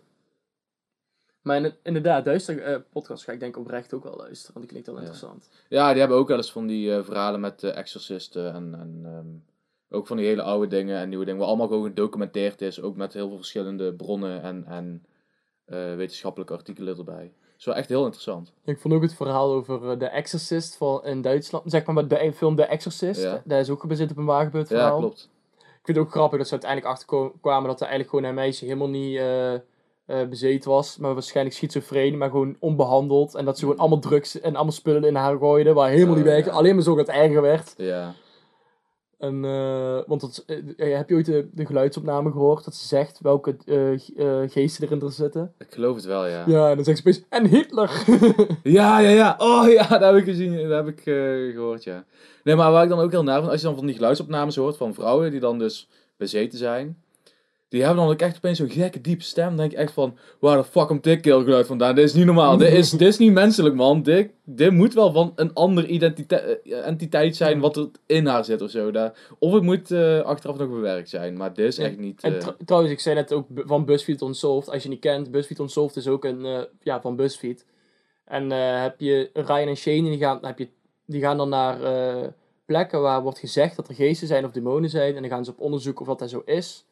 maar in- inderdaad, duister eh, podcast ga ik denk ik oprecht ook wel luisteren, want die klinkt wel Ja. interessant. Ja, die hebben ook wel eens van die eh, verhalen met exorcisten en, en ehm, ook van die hele oude dingen en nieuwe dingen, waar allemaal gewoon gedocumenteerd is, ook met heel veel verschillende bronnen en, en eh, wetenschappelijke artikelen erbij. Dat is wel echt heel interessant. Ik vond ook het verhaal over The Exorcist van, in Duitsland, zeg maar met de film The Exorcist, Ja. dat is ook gebaseerd op een waar gebeurd verhaal. Ja, klopt. Ik vind het ook grappig dat ze uiteindelijk achterkwamen dat er eigenlijk gewoon een meisje helemaal niet eh, bezeten was, maar waarschijnlijk schizofreen, maar gewoon onbehandeld. En dat ze gewoon allemaal drugs en allemaal spullen in haar gooiden, waar helemaal niet werken, alleen maar zo dat het erger werd. Ja. En, eh, want dat, eh, eh, heb je ooit de, de geluidsopname gehoord dat ze zegt welke eh, geesten erin er zitten? Ik geloof het wel, ja. Ja, en dan zegt ze opeens, en Hitler! Ja, ja, ja. Oh ja, dat heb ik gezien. Dat heb ik eh, gehoord, ja. Nee, maar waar ik dan ook heel naar vind, als je dan van die geluidsopnames hoort van vrouwen die dan dus bezeten zijn. Die hebben dan ook echt opeens zo'n gekke diepe stem. Dan denk ik echt van, waar de fuck komt dit keelgeluid vandaan? Dit is niet normaal. dit, is, dit is niet menselijk, man. Dit, dit moet wel van een andere identiteit, eh, entiteit zijn wat er in haar zit of zo. Daar. Of het moet eh, achteraf nog bewerkt zijn. Maar dit is echt niet... En eh, tr- trouwens, ik zei net ook van BuzzFeed Unsolved. Als je niet kent, BuzzFeed Unsolved is ook een, eh, ja, van BuzzFeed. En heb je Ryan en Shane, die gaan, heb je, die gaan dan naar plekken waar wordt gezegd dat er geesten zijn of demonen zijn. En dan gaan ze op onderzoek of dat, dat zo is.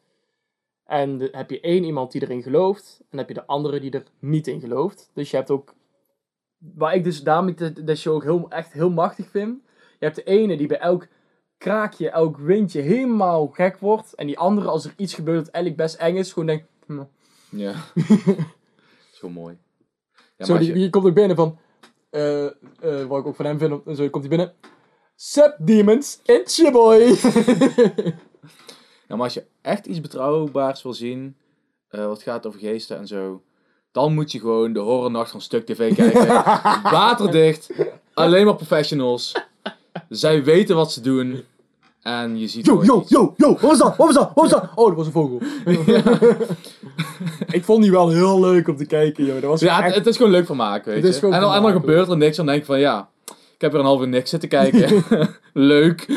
En de- heb je één iemand die erin gelooft. En heb je de andere die er niet in gelooft. Dus je hebt ook... Waar ik dus daarom de, de show ook heel, echt heel machtig vind. Je hebt de ene die bij elk kraakje, elk windje helemaal gek wordt. En die andere, als er iets gebeurt dat eigenlijk best eng is, gewoon denkt... hm. Ja. Zo mooi. Ja, zo, die, je- die komt ook binnen van... eh, wat ik ook van hem vind, en zo komt hij binnen... Sup demons, it's your boy! Maar als je echt iets betrouwbaars wil zien, eh, wat gaat over geesten en zo, dan moet je gewoon de horrornacht van Stuk TV kijken. Waterdicht, alleen maar professionals. Zij weten wat ze doen. En je ziet Yo, yo, yo, yo, wat was dat? Wat was dat? Wat was dat? Oh, dat was een vogel. ik vond die wel heel leuk om te kijken, joh. Dat was Ja, het, echt... het is gewoon leuk van maken, weet Het is je. gewoon En dan, en dan gebeurt er niks, dan denk ik van ja, ik heb er een half uur niks zitten kijken. leuk.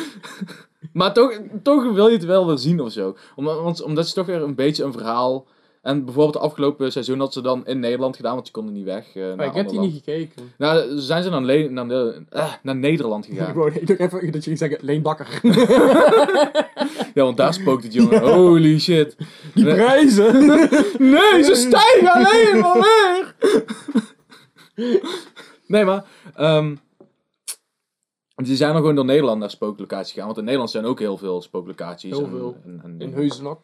Maar toch, toch wil je het wel weer zien of zo. Omdat, want, omdat ze toch weer een beetje een verhaal... En bijvoorbeeld het afgelopen seizoen had ze dan in Nederland gedaan, want ze konden niet weg. eh, naar Maar ik heb die niet gekeken. Nou, zijn ze Le- naar, de- eh, naar Nederland Ik gegaan. wou ik dacht even dat je ging zeggen, Leen Bakker. ja, want daar spookt het jongen. Holy shit. Die Nee. prijzen! Nee, ze stijgen alleen maar meer. nee, maar... ehm die zijn dan gewoon door Nederland naar spooklocaties gegaan. Want in Nederland zijn ook heel veel spooklocaties. Heel en- veel. En, en In. Heuzenok.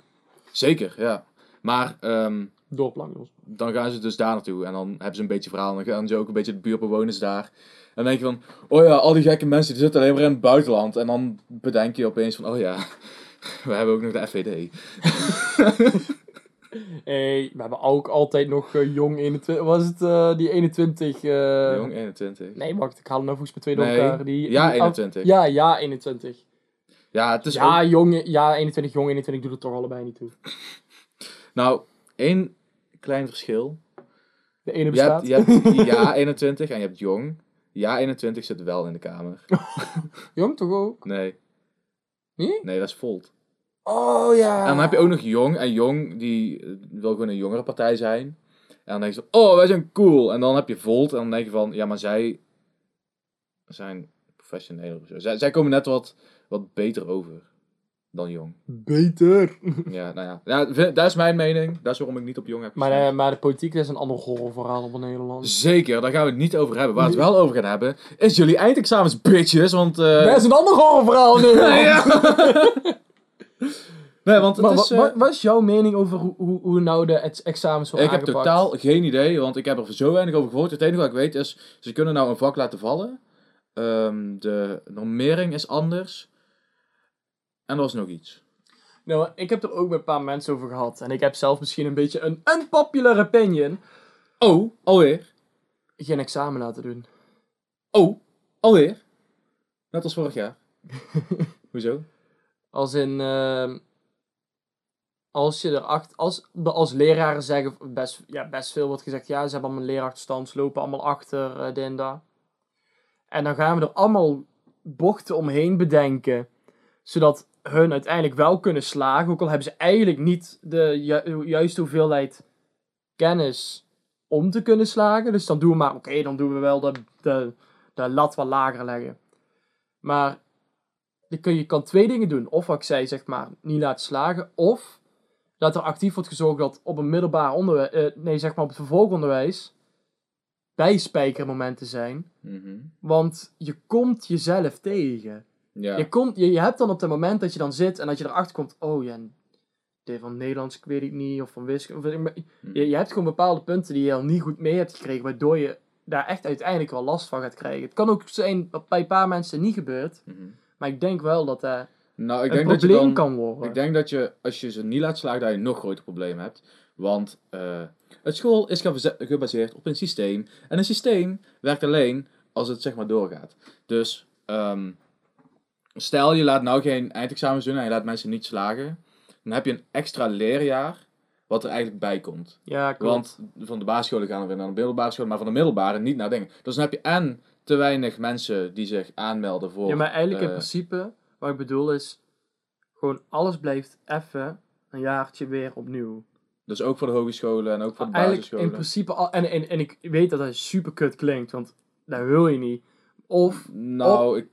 Zeker, ja. Maar ehm, Dorplang, Jos. dan gaan ze dus daar naartoe. En dan hebben ze een beetje verhaal. En dan gaan ze ook een beetje de buurtbewoners daar. En dan denk je van, oh ja, al die gekke mensen die zitten alleen maar in het buitenland. En dan bedenk je opeens van, oh ja, we hebben ook nog de FVD. Hey, we hebben ook altijd nog eh, jong 21. Was het eh, die 21? eh, Jong 21. Nee, wacht, ik haal hem nou volgens mij twee door Nee, elkaar. Die, ja, die- 21. Ja, ja, 21. Ja, het is ja, ook- jong, ja, 21, jong 21 doet het toch allebei niet toe. Nou, één klein verschil. De ene Je bestaat. hebt, je hebt ja 21 en je hebt jong. Ja 21 zit wel in de kamer. Jong toch ook? Nee, Nee? nee, dat is Volt. Oh ja. En dan heb je ook nog Jong. En Jong, die wil gewoon een jongere partij zijn. En dan denk je oh, wij zijn cool. En dan heb je Volt. En dan denk je van, ja, maar zij zijn professioneler. of zo. Zij, zij komen net wat, wat beter over dan Jong. Beter. Ja, nou ja. ja vind- dat is mijn mening. Dat is waarom ik niet op Jong heb Maar, eh, maar de politiek is een ander horrorverhaal van Nederland. Zeker, daar gaan we het niet over hebben. Waar we het wel over gaan hebben, is jullie eindexamens, bitches. Want, eh, Dat is een ander horrorverhaal in Nederland. Nee, want het Maar is... eh, wa- wat is jouw mening over hoe, hoe, hoe nou de ex- examens worden ik heb totaal geen idee, want ik heb er zo weinig over gehoord. Het enige wat ik weet is, ze kunnen nou een vak laten vallen. Ehm, de normering is anders. En er was nog iets. Nou, ik heb er ook met een paar mensen over gehad. En ik heb zelf misschien een beetje een unpopular opinion. Oh, alweer. Geen examen laten doen. Oh, alweer. Net als vorig jaar. Hoezo? Als in... ehm, als je erachter... Als, als leraren zeggen... Best, ja, best veel wordt gezegd. Ja, ze hebben allemaal een leerachterstand. Ze lopen allemaal achter. eh dit en dan gaan we er allemaal bochten omheen bedenken. Zodat hun uiteindelijk wel kunnen slagen. Ook al hebben ze eigenlijk niet de ju- juiste hoeveelheid kennis om te kunnen slagen. Dus dan doen we maar... Oké, dan doen we wel de, de, de lat wat lager leggen. Maar je, kun, je kan twee dingen doen. Of wat ik zei, zeg maar, niet laten slagen. Of dat er actief wordt gezorgd dat op een middelbaar onderwijs, nee, zeg maar op het vervolgonderwijs, bijspijkermomenten zijn. Mhm. Want je komt jezelf tegen. Ja. Je, komt, je, je hebt dan op het moment dat je dan zit en dat je erachter komt, oh ja, van Nederlands, ik weet ik niet, of van wiskunde. Of, je, je hebt gewoon bepaalde punten die je al niet goed mee hebt gekregen, waardoor je daar echt uiteindelijk wel last van gaat krijgen. Het kan ook zijn dat bij een paar mensen niet gebeurt, Mhm. maar ik denk wel dat dat Nou, ik een denk dat je probleem dan... kan worden. Ik denk dat je, als je ze niet laat slagen, dat je een nog groter probleem hebt. Want eh het school is gebaseerd op een systeem. En een systeem werkt alleen als het zeg maar doorgaat. Dus ehm, stel je laat nou geen eindexamens doen en je laat mensen niet slagen. Dan heb je een extra leerjaar wat er eigenlijk bij komt. Ja, klopt. Want van de basisscholen gaan we weer naar de middelbare school, maar van de middelbare niet naar dingen. Dus dan heb je en te weinig mensen die zich aanmelden voor... ja, maar eigenlijk in eh, principe, wat ik bedoel is, gewoon alles blijft even een jaartje weer opnieuw. Dus ook voor de hogescholen en ook voor de Eigenlijk basisscholen. in principe, al, en, en, en ik weet dat dat super kut klinkt, want dat wil je niet. Of, Nou, ik,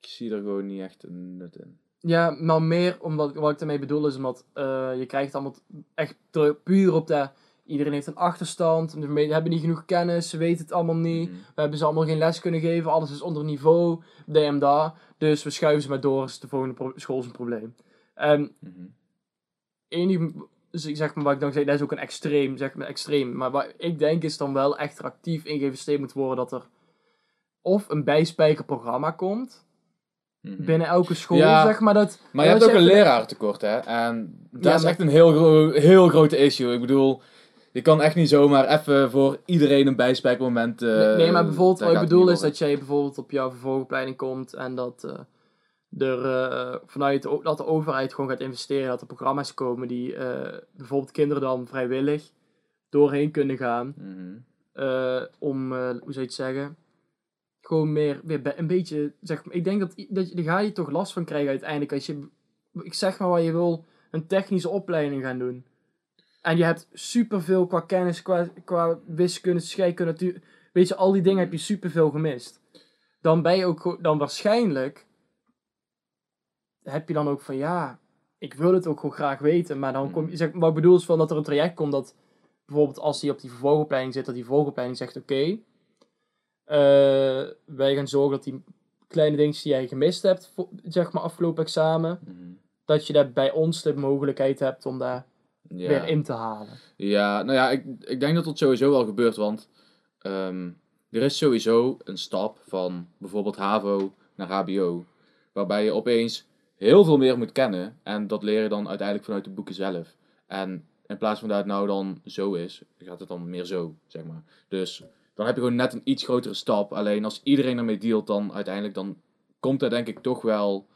ik zie er gewoon niet echt een nut in. ja, maar meer omdat, wat ik daarmee bedoel is omdat eh, je krijgt allemaal echt puur op de, iedereen heeft een achterstand, we hebben niet genoeg kennis, ze weten het allemaal niet. Mhm. We hebben ze allemaal geen les kunnen geven, alles is onder niveau, en dat. Dus we schuiven ze maar door, is de volgende school zijn probleem. En Mhm. enige, dus ik zeg maar wat ik dan zeg, dat is ook een extreem, zeg maar extreem. Maar wat ik denk is dan wel echt er actief in geïnvesteerd moet worden dat er of een bijspijkerprogramma komt Mhm. binnen elke school, Ja, zeg maar dat. Maar je hebt ook een lerarentekort, hè? En dat Ja, is echt een heel, gro- heel grote issue. Ik bedoel, je kan echt niet zomaar even voor iedereen een bijspijkmoment. eh Nee, nee, maar bijvoorbeeld wat ik bedoel is dat jij bijvoorbeeld op jouw vervolgopleiding komt en dat eh, er eh, vanuit de, dat de overheid gewoon gaat investeren, dat er programma's komen die eh, bijvoorbeeld kinderen dan vrijwillig doorheen kunnen gaan. Mhm. eh, om, eh, hoe zou je het zeggen, gewoon meer, weer een beetje, zeg maar, ik denk dat, dat je, daar ga je toch last van krijgen uiteindelijk als je, ik zeg maar wat je wil, een technische opleiding gaan doen. En je hebt superveel qua kennis, qua, qua wiskunde, scheikunde, natuur, weet je, al die dingen heb je superveel gemist. Dan ben je ook, dan waarschijnlijk, heb je dan ook van, ja, ik wil het ook gewoon graag weten, maar dan kom je, zeg, wat ik bedoel is van dat er een traject komt dat, bijvoorbeeld als hij op die vervolgopleiding zit, dat die vervolgopleiding zegt, oké, eh, wij gaan zorgen dat die kleine dingetjes die jij gemist hebt, zeg maar afgelopen examen, Mhm. dat je daar bij ons de mogelijkheid hebt om daar Ja. weer in te halen. Ja, nou ja, ik, ik denk dat dat sowieso wel gebeurt, want ehm, er is sowieso een stap van bijvoorbeeld HAVO naar HBO, waarbij je opeens heel veel meer moet kennen en dat leer je dan uiteindelijk vanuit de boeken zelf. En in plaats van dat het nou dan zo is, gaat het dan meer zo, zeg maar. Dus dan heb je gewoon net een iets grotere stap, alleen als iedereen ermee dealt, dan uiteindelijk dan komt dat denk ik toch wel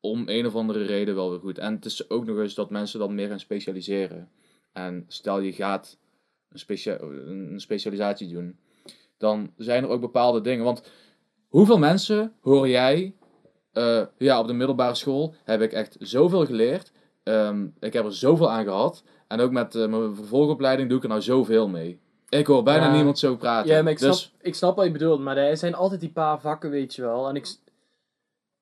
om een of andere reden wel weer goed. En het is ook nog eens dat mensen dan meer gaan specialiseren. En stel je gaat een, specia een specialisatie doen, dan zijn er ook bepaalde dingen. Want hoeveel mensen hoor jij, eh, ja, op de middelbare school heb ik echt zoveel geleerd. Ehm, ik heb er zoveel aan gehad. En ook met eh, mijn vervolgopleiding doe ik er nou zoveel mee. Ik hoor bijna Ja. niemand zo praten. Ja, maar ik snap, dus, ik snap wat je bedoelt, maar er zijn altijd die paar vakken, weet je wel. En ik,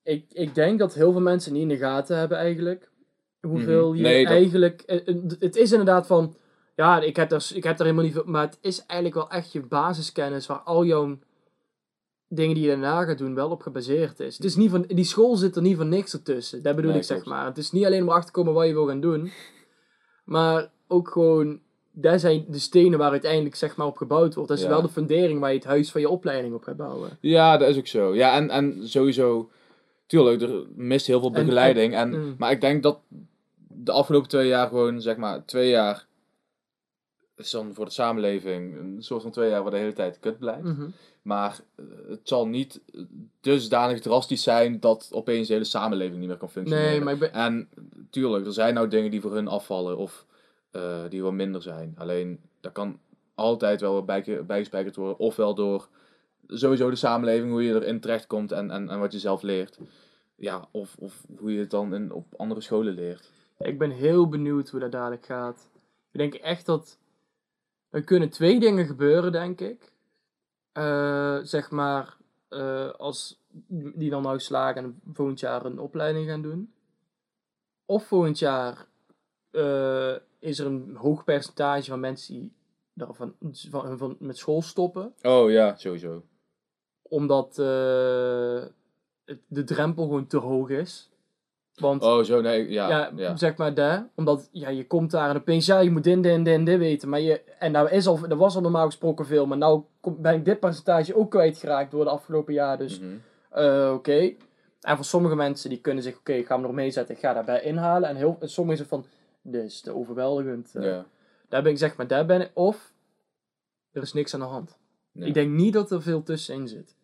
ik, ik denk dat heel veel mensen niet in de gaten hebben eigenlijk. Hoeveel Mhm. je Nee, dat- eigenlijk... eh, eh, Het is inderdaad van... Ja, ik heb, er, ik heb er helemaal niet veel... Maar het is eigenlijk wel echt je basiskennis waar al jouw dingen die je daarna gaat doen wel op gebaseerd is. Het is niet van, die school zit er niet van niks ertussen. Dat bedoel Nee, ik zeg klopt. maar. Het is niet alleen om achter te komen wat je wil gaan doen. Maar ook gewoon... Daar zijn de stenen waar uiteindelijk zeg maar op gebouwd wordt. Dat is Ja. wel de fundering waar je het huis van je opleiding op gaat bouwen. ja, dat is ook zo. Ja, en, en sowieso, tuurlijk, er mist heel veel En- begeleiding. En, Mm. Maar ik denk dat de afgelopen twee jaar gewoon, zeg maar, twee jaar is dan voor de samenleving een soort van twee jaar waar de hele tijd kut blijft. Mhm. Maar eh, het zal niet dusdanig drastisch zijn dat opeens de hele samenleving niet meer kan functioneren. Nee, maar ik ben... En tuurlijk, er zijn nou dingen die voor hun afvallen of eh, die wat minder zijn. Alleen, dat kan altijd wel bijgespijkerd worden. Ofwel door sowieso de samenleving, hoe je erin terechtkomt en, en, en wat je zelf leert. Ja, of, of hoe je het dan in, op andere scholen leert. Ik ben heel benieuwd hoe dat dadelijk gaat. Ik denk echt dat er kunnen twee dingen gebeuren, denk ik. Eh, zeg maar, eh, als die dan nou slagen en volgend jaar een opleiding gaan doen. Of volgend jaar eh, is er een hoog percentage van mensen die daarvan, van, van, met school stoppen. Oh ja, sowieso. Omdat eh, het- de drempel gewoon te hoog is. Want Oh, zo, nee, ja. ja, ja, zeg maar daar. Omdat ja, je komt daar en opeens, ja, je moet dit, dit, dit, dit weten. Maar je, en nou is al, er was al normaal gesproken veel, maar nou kom- ben ik dit percentage ook kwijtgeraakt door de afgelopen jaar. Dus Mhm. eh, oké. En voor sommige mensen die kunnen zich, oké, ik ga hem nog meezetten, ik ga daarbij inhalen. En heel, en sommigen zeggen van, dit is te overweldigend. eh. ja. Daar ben ik zeg maar, daar ben ik. Of, er is niks aan de hand. ja. Ik denk niet dat er veel tussenin zit.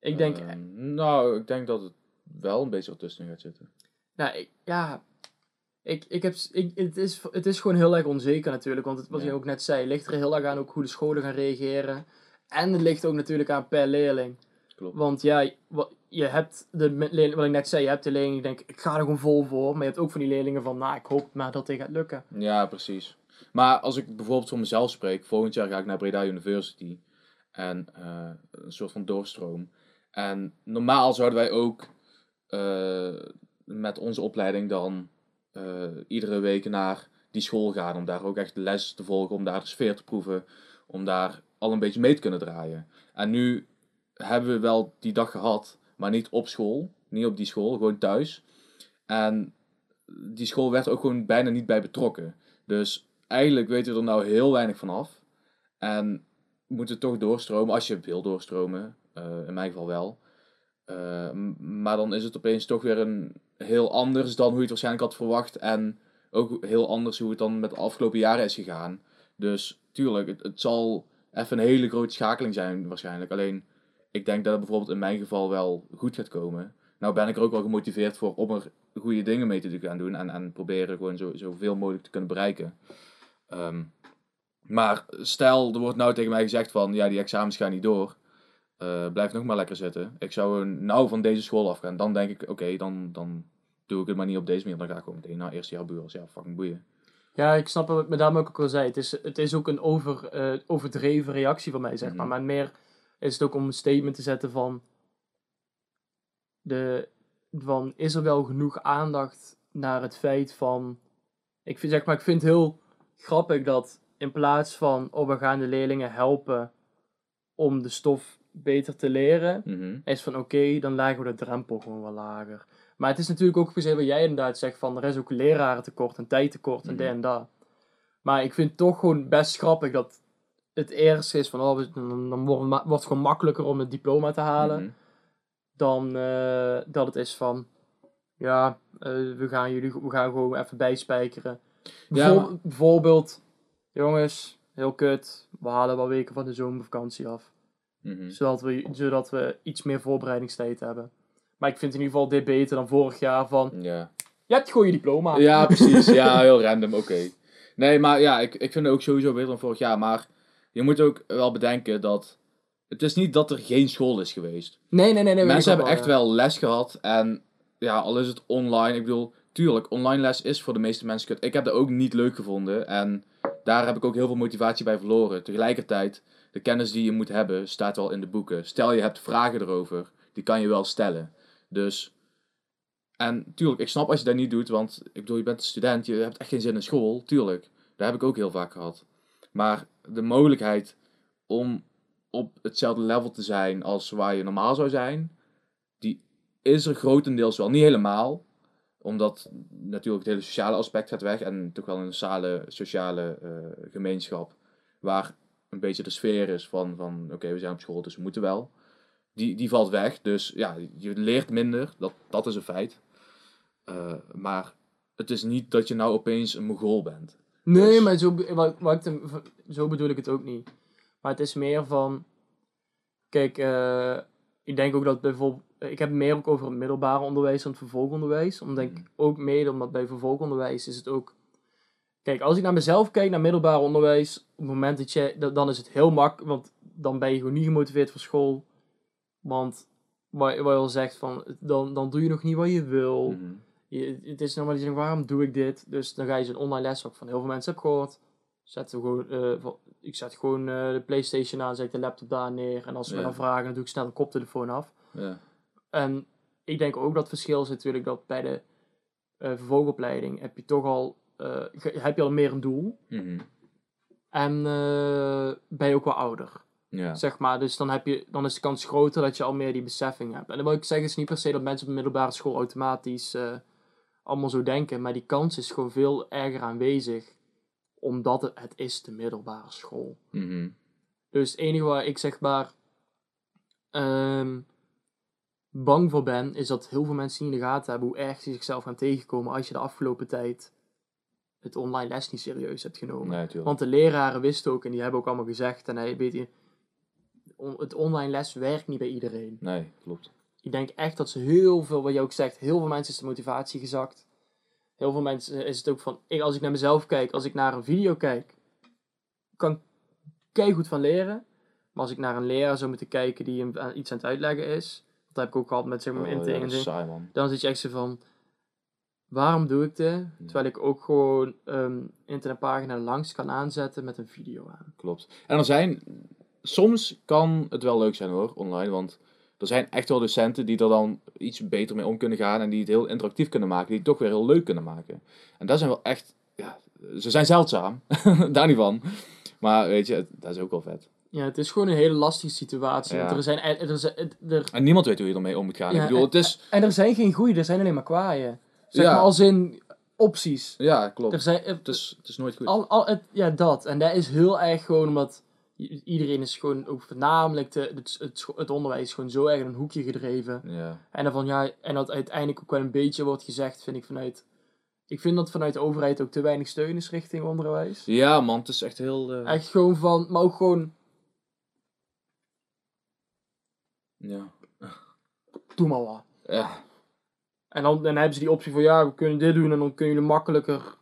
Ik denk, Ehm, nou, ik denk dat het wel een beetje wat tussenin gaat zitten. Nou, ik, ja. Ik, ik heb, ik, het, is, het is gewoon heel erg onzeker natuurlijk. Want het, wat je ook net zei, ligt er heel erg aan ook hoe de scholen gaan reageren. En het ligt ook natuurlijk aan per leerling. Klopt. Want ja, je- wat, je hebt de leerling, wat ik net zei, je hebt de leerling die denkt, ik ga er gewoon vol voor. Maar je hebt ook van die leerlingen van, nou, ik hoop maar dat dit gaat lukken. Ja, precies. Maar als ik bijvoorbeeld voor mezelf spreek, volgend jaar ga ik naar Breda University. En eh, een soort van doorstroom. En normaal zouden wij ook eh, met onze opleiding dan eh, iedere week naar die school gaan. Om daar ook echt de les te volgen, om daar de sfeer te proeven. Om daar al een beetje mee te kunnen draaien. En nu hebben we wel die dag gehad, maar niet op school. Niet op die school, gewoon thuis. En die school werd ook gewoon bijna niet bij betrokken. Dus eigenlijk weten we er nou heel weinig van af. En moeten toch doorstromen, als je wil doorstromen. eh, in mijn geval wel. Eh, maar dan is het opeens toch weer een heel anders dan hoe je het waarschijnlijk had verwacht. En ook heel anders hoe het dan met de afgelopen jaren is gegaan. Dus tuurlijk, het, het zal even een hele grote schakeling zijn waarschijnlijk. Alleen, ik denk dat het bijvoorbeeld in mijn geval wel goed gaat komen. Nou ben ik er ook wel gemotiveerd voor om er goede dingen mee te gaan doen. En, en proberen gewoon zo, zoveel mogelijk te kunnen bereiken. Ehm, maar stel, er wordt nou tegen mij gezegd van, ja, die examens gaan niet door. Eh, blijf nog maar lekker zitten. Ik zou nou van deze school afgaan. Dan denk ik, oké, dan, dan doe ik het maar niet op deze manier. Dan ga ik gewoon meteen naar eerste jaar bureaus. Ja, fucking boeien. Ja, ik snap wat met daarom ook al zei. Het is, het is ook een over, eh, overdreven reactie van mij, zeg maar. Mhm. Maar meer is het ook om een statement te zetten van, de, van... Is er wel genoeg aandacht naar het feit van... Ik vind, zeg maar, ik vind het heel grappig dat in plaats van... Oh, we gaan de leerlingen helpen om de stof beter te leren... Mhm. is van oké, dan lagen we de drempel gewoon wel lager. Maar het is natuurlijk ook gezegd wat jij inderdaad zegt van er is ook lerarentekort en tijdtekort en Mhm. dit en dat. Maar ik vind het toch gewoon best grappig dat het eerst is van, oh, dan, wordt, het gewoon makkelijker om het diploma te halen. Mhm. Dan eh, dat het is van, ja, eh, we, gaan jullie, we gaan gewoon even bijspijkeren. Ja, Bijvoorbeeld, maar- bijvoorbeeld, jongens, heel kut, we halen wel weken van de zomervakantie af. Mhm. Zodat we, zodat we iets meer voorbereidingstijd hebben. Maar ik vind in ieder geval dit beter dan vorig jaar van, Ja. je hebt gewoon je diploma. Ja, precies. Ja, heel random, oké. Nee, maar ja, ik, ik vind het ook sowieso beter dan vorig jaar. Maar je moet ook wel bedenken dat... Het is niet dat er geen school is geweest. Nee, nee, nee. nee Mensen hebben echt ja. wel les gehad. En ja, al is het online. Ik bedoel, tuurlijk, online les is voor de meeste mensen kut. Ik heb dat ook niet leuk gevonden. En daar heb ik ook heel veel motivatie bij verloren. Tegelijkertijd, de kennis die je moet hebben, staat wel in de boeken. Stel je hebt vragen erover, die kan je wel stellen. Dus, en tuurlijk, ik snap als je dat niet doet, want ik bedoel, je bent een student, je hebt echt geen zin in school, tuurlijk. Dat heb ik ook heel vaak gehad. Maar de mogelijkheid om op hetzelfde level te zijn als waar je normaal zou zijn, die is er grotendeels wel. Niet helemaal, omdat natuurlijk het hele sociale aspect gaat weg en toch wel een sociale, sociale eh, gemeenschap waar een beetje de sfeer is van, van oké, we zijn op school, dus we moeten wel. Die, die valt weg, dus ja, je leert minder, dat, dat is een feit. Eh, maar het is niet dat je nou opeens een Mongool bent. Nee, Dus- maar zo, wat, zo bedoel ik het ook niet. Maar het is meer van... Kijk, eh, ik denk ook dat bijvoorbeeld... Ik heb meer ook over het middelbare onderwijs dan het vervolgonderwijs. Omdat ik Mhm. ook mede, omdat bij vervolgonderwijs is het ook... Kijk, als ik naar mezelf kijk, naar middelbaar onderwijs... Op het moment dat je... Dan is het heel makkelijk, want dan ben je gewoon niet gemotiveerd voor school. Want wat, wat je al zegt, van, dan, dan doe je nog niet wat je wil. Mhm. Je, het is normaal, denkt, waarom doe ik dit? Dus dan ga je zo'n online les, wat ik van heel veel mensen heb gehoord. We gewoon, eh, ik zet gewoon eh, de Playstation aan, zet ik de laptop daar neer. En als ze me dan vragen, dan doe ik snel de koptelefoon af. Ja. En ik denk ook dat het verschil is natuurlijk dat bij de eh vervolgopleiding heb je toch al, eh, heb je al meer een doel. Mhm. En eh, ben je ook wel ouder. ja. Zeg maar, dus dan, heb je, dan is de kans groter dat je al meer die beseffing hebt. En dan wil ik zeggen, is niet per se dat mensen op de middelbare school automatisch allemaal zo denken. Maar die kans is gewoon veel erger aanwezig. Omdat het, het is de middelbare school. Mhm. Dus het enige waar ik zeg maar ehm, bang voor ben, is dat heel veel mensen niet in de gaten hebben hoe erg ze zichzelf gaan tegenkomen als je de afgelopen tijd het online les niet serieus hebt genomen. Nee. Want de leraren wisten ook, en die hebben ook allemaal gezegd, en hij weet je, het online les werkt niet bij iedereen. Nee, klopt. Ik denk echt dat ze heel veel, wat je ook zegt, heel veel mensen is de motivatie gezakt. Heel veel mensen is het ook van, ik, als ik naar mezelf kijk, als ik naar een video kijk, kan ik goed van leren. Maar als ik naar een leraar zou moeten kijken die hem aan- iets aan het uitleggen is, dat heb ik ook gehad met zeg maar Oh, in ja, saai, man. dan zit je echt zo van, waarom doe ik dit? Terwijl ik ook gewoon ehm internetpagina langs kan aanzetten met een video aan. Klopt. En er zijn... Soms kan het wel leuk zijn hoor, online. Want er zijn echt wel docenten die er dan iets beter mee om kunnen gaan. En die het heel interactief kunnen maken. Die het toch weer heel leuk kunnen maken. En dat zijn wel echt... Ja, ze zijn zeldzaam. Daar niet van. Maar weet je, dat is ook wel vet. Ja, het is gewoon een hele lastige situatie. Ja. Er zijn, er, zijn- er, En niemand weet hoe je ermee om moet gaan. Ja, ik bedoel, het is... en er zijn geen goeie, er zijn alleen maar kwaaien. Zeg Ja. maar als in opties. Ja, klopt. Er zijn, Het is, het is nooit goed. al, al, het, ja, dat. En dat is heel erg gewoon omdat iedereen is gewoon ook voornamelijk de, het, het onderwijs is gewoon zo erg in een hoekje gedreven. Ja. En, dan van, ja, en dat uiteindelijk ook wel een beetje wordt gezegd, vind ik vanuit. Ik vind dat vanuit de overheid ook te weinig steun is richting onderwijs. ja, man, het is echt heel... eh, Echt gewoon van, maar ook gewoon, Ja. doe maar wat. Ja. En dan, dan hebben ze die optie van, ja, we kunnen dit doen en dan kunnen jullie makkelijker.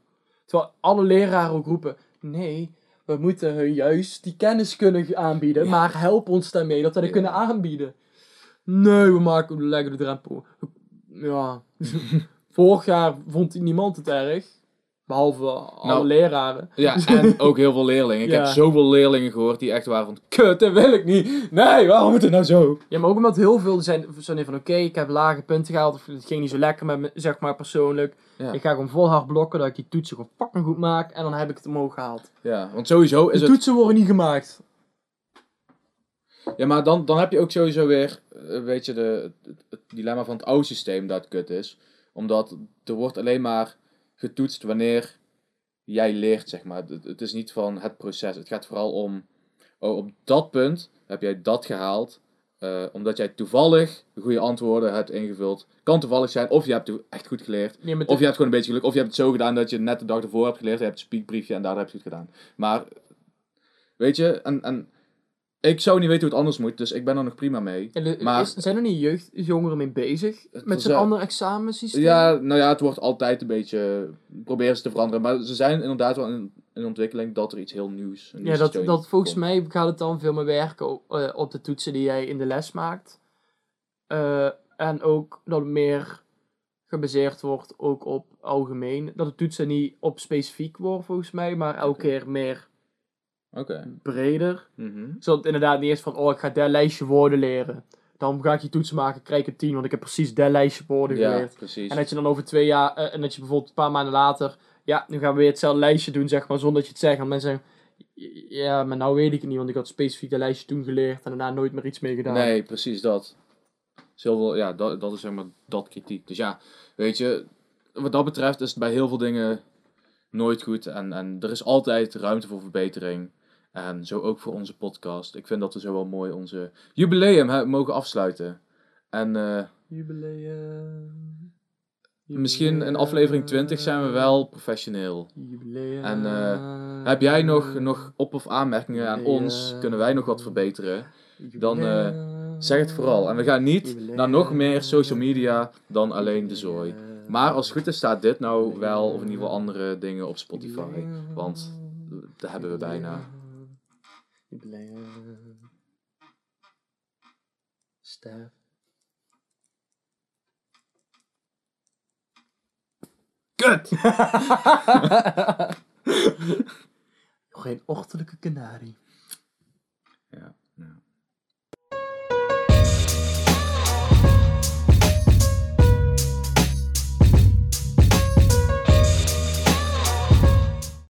Terwijl alle leraren ook roepen, nee, we moeten hun juist die kennis kunnen aanbieden, Ja. maar help ons daarmee dat we dat Ja. kunnen aanbieden. Nee, we, maken, we leggen de drempel. Ja, vorig jaar vond niemand het erg, behalve alle Nou, leraren. Ja, en ook heel veel leerlingen. Ik Ja. heb zoveel leerlingen gehoord die echt waren van... Kut, dat wil ik niet. Nee, waarom moet het nou zo? Ja, maar ook omdat heel veel zijn zo van, oké, ik heb lage punten gehaald, of het ging niet zo lekker met me, zeg maar, persoonlijk. Ja. Ik ga gewoon vol hard blokken, dat ik die toetsen gewoon fucking goed maak, en dan heb ik het omhoog gehaald. Ja, want sowieso is De het... toetsen worden niet gemaakt. Ja, maar dan, dan heb je ook sowieso weer eh, een beetje de, het, het dilemma van het oude systeem dat kut is. Omdat er wordt alleen maar getoetst wanneer jij leert, zeg maar. Het, het is niet van het proces. Het gaat vooral om, oh, op dat punt heb jij dat gehaald. eh, omdat jij toevallig de goede antwoorden hebt ingevuld. Kan toevallig zijn, of je hebt het echt goed geleerd. Nee, Of je hebt gewoon een beetje geluk. Of je hebt het zo gedaan dat je het net de dag ervoor hebt geleerd. Je hebt een speakbriefje en daar heb je het goed gedaan. Maar, weet je, en, en ik zou niet weten hoe het anders moet. Dus ik ben er nog prima mee. Maar- is- zijn er niet jeugdjongeren mee bezig met zo'n ander examensysteem? Ja, nou ja, het wordt altijd een beetje... Proberen ze te veranderen. Maar ze zijn inderdaad wel in, in ontwikkeling dat er iets heel nieuws... een nieuw Ja, dat, dat volgens komt. mij gaat het dan veel meer werken op, eh, op de toetsen die jij in de les maakt. Eh, en ook dat het meer gebaseerd wordt ook op algemeen. Dat de toetsen niet op specifiek worden volgens mij, maar elke keer meer Oké. breder. Mhm. Zodat het inderdaad niet is van, oh ik ga dat lijstje woorden leren. Dan ga ik die toetsen maken, krijg ik een 10, want ik heb precies dat lijstje woorden Ja, geleerd. precies. En dat je dan over twee jaar, eh, en dat je bijvoorbeeld een paar maanden later, ja, nu gaan we weer hetzelfde lijstje doen, zeg maar, zonder dat je het zegt. En mensen zeggen, ja, maar nou weet ik het niet, want ik had specifiek dat lijstje toen geleerd en daarna nooit meer iets mee gedaan. Nee, precies dat. Dus heel veel, ja, dat, dat is zeg maar dat kritiek. Dus ja, weet je, wat dat betreft is het bij heel veel dingen nooit goed. En, en er is altijd ruimte voor verbetering. En zo ook voor onze podcast. Ik vind dat we zo wel mooi onze jubileum hè, mogen afsluiten. En eh, Jubileum. misschien in aflevering 20 zijn we wel professioneel. Jubileum. En, eh, Heb jij nog, nog op- of aanmerkingen aan ons? Kunnen wij nog wat verbeteren? dan, eh, Zeg het vooral. En we gaan niet naar nog meer social media dan alleen de zooi. Maar als het goed is staat dit nou wel, of in ieder geval andere dingen op Spotify. Want dat hebben we bijna. Jubileum. Stef. Kut! Geen ochtelijke kanarie. Ja.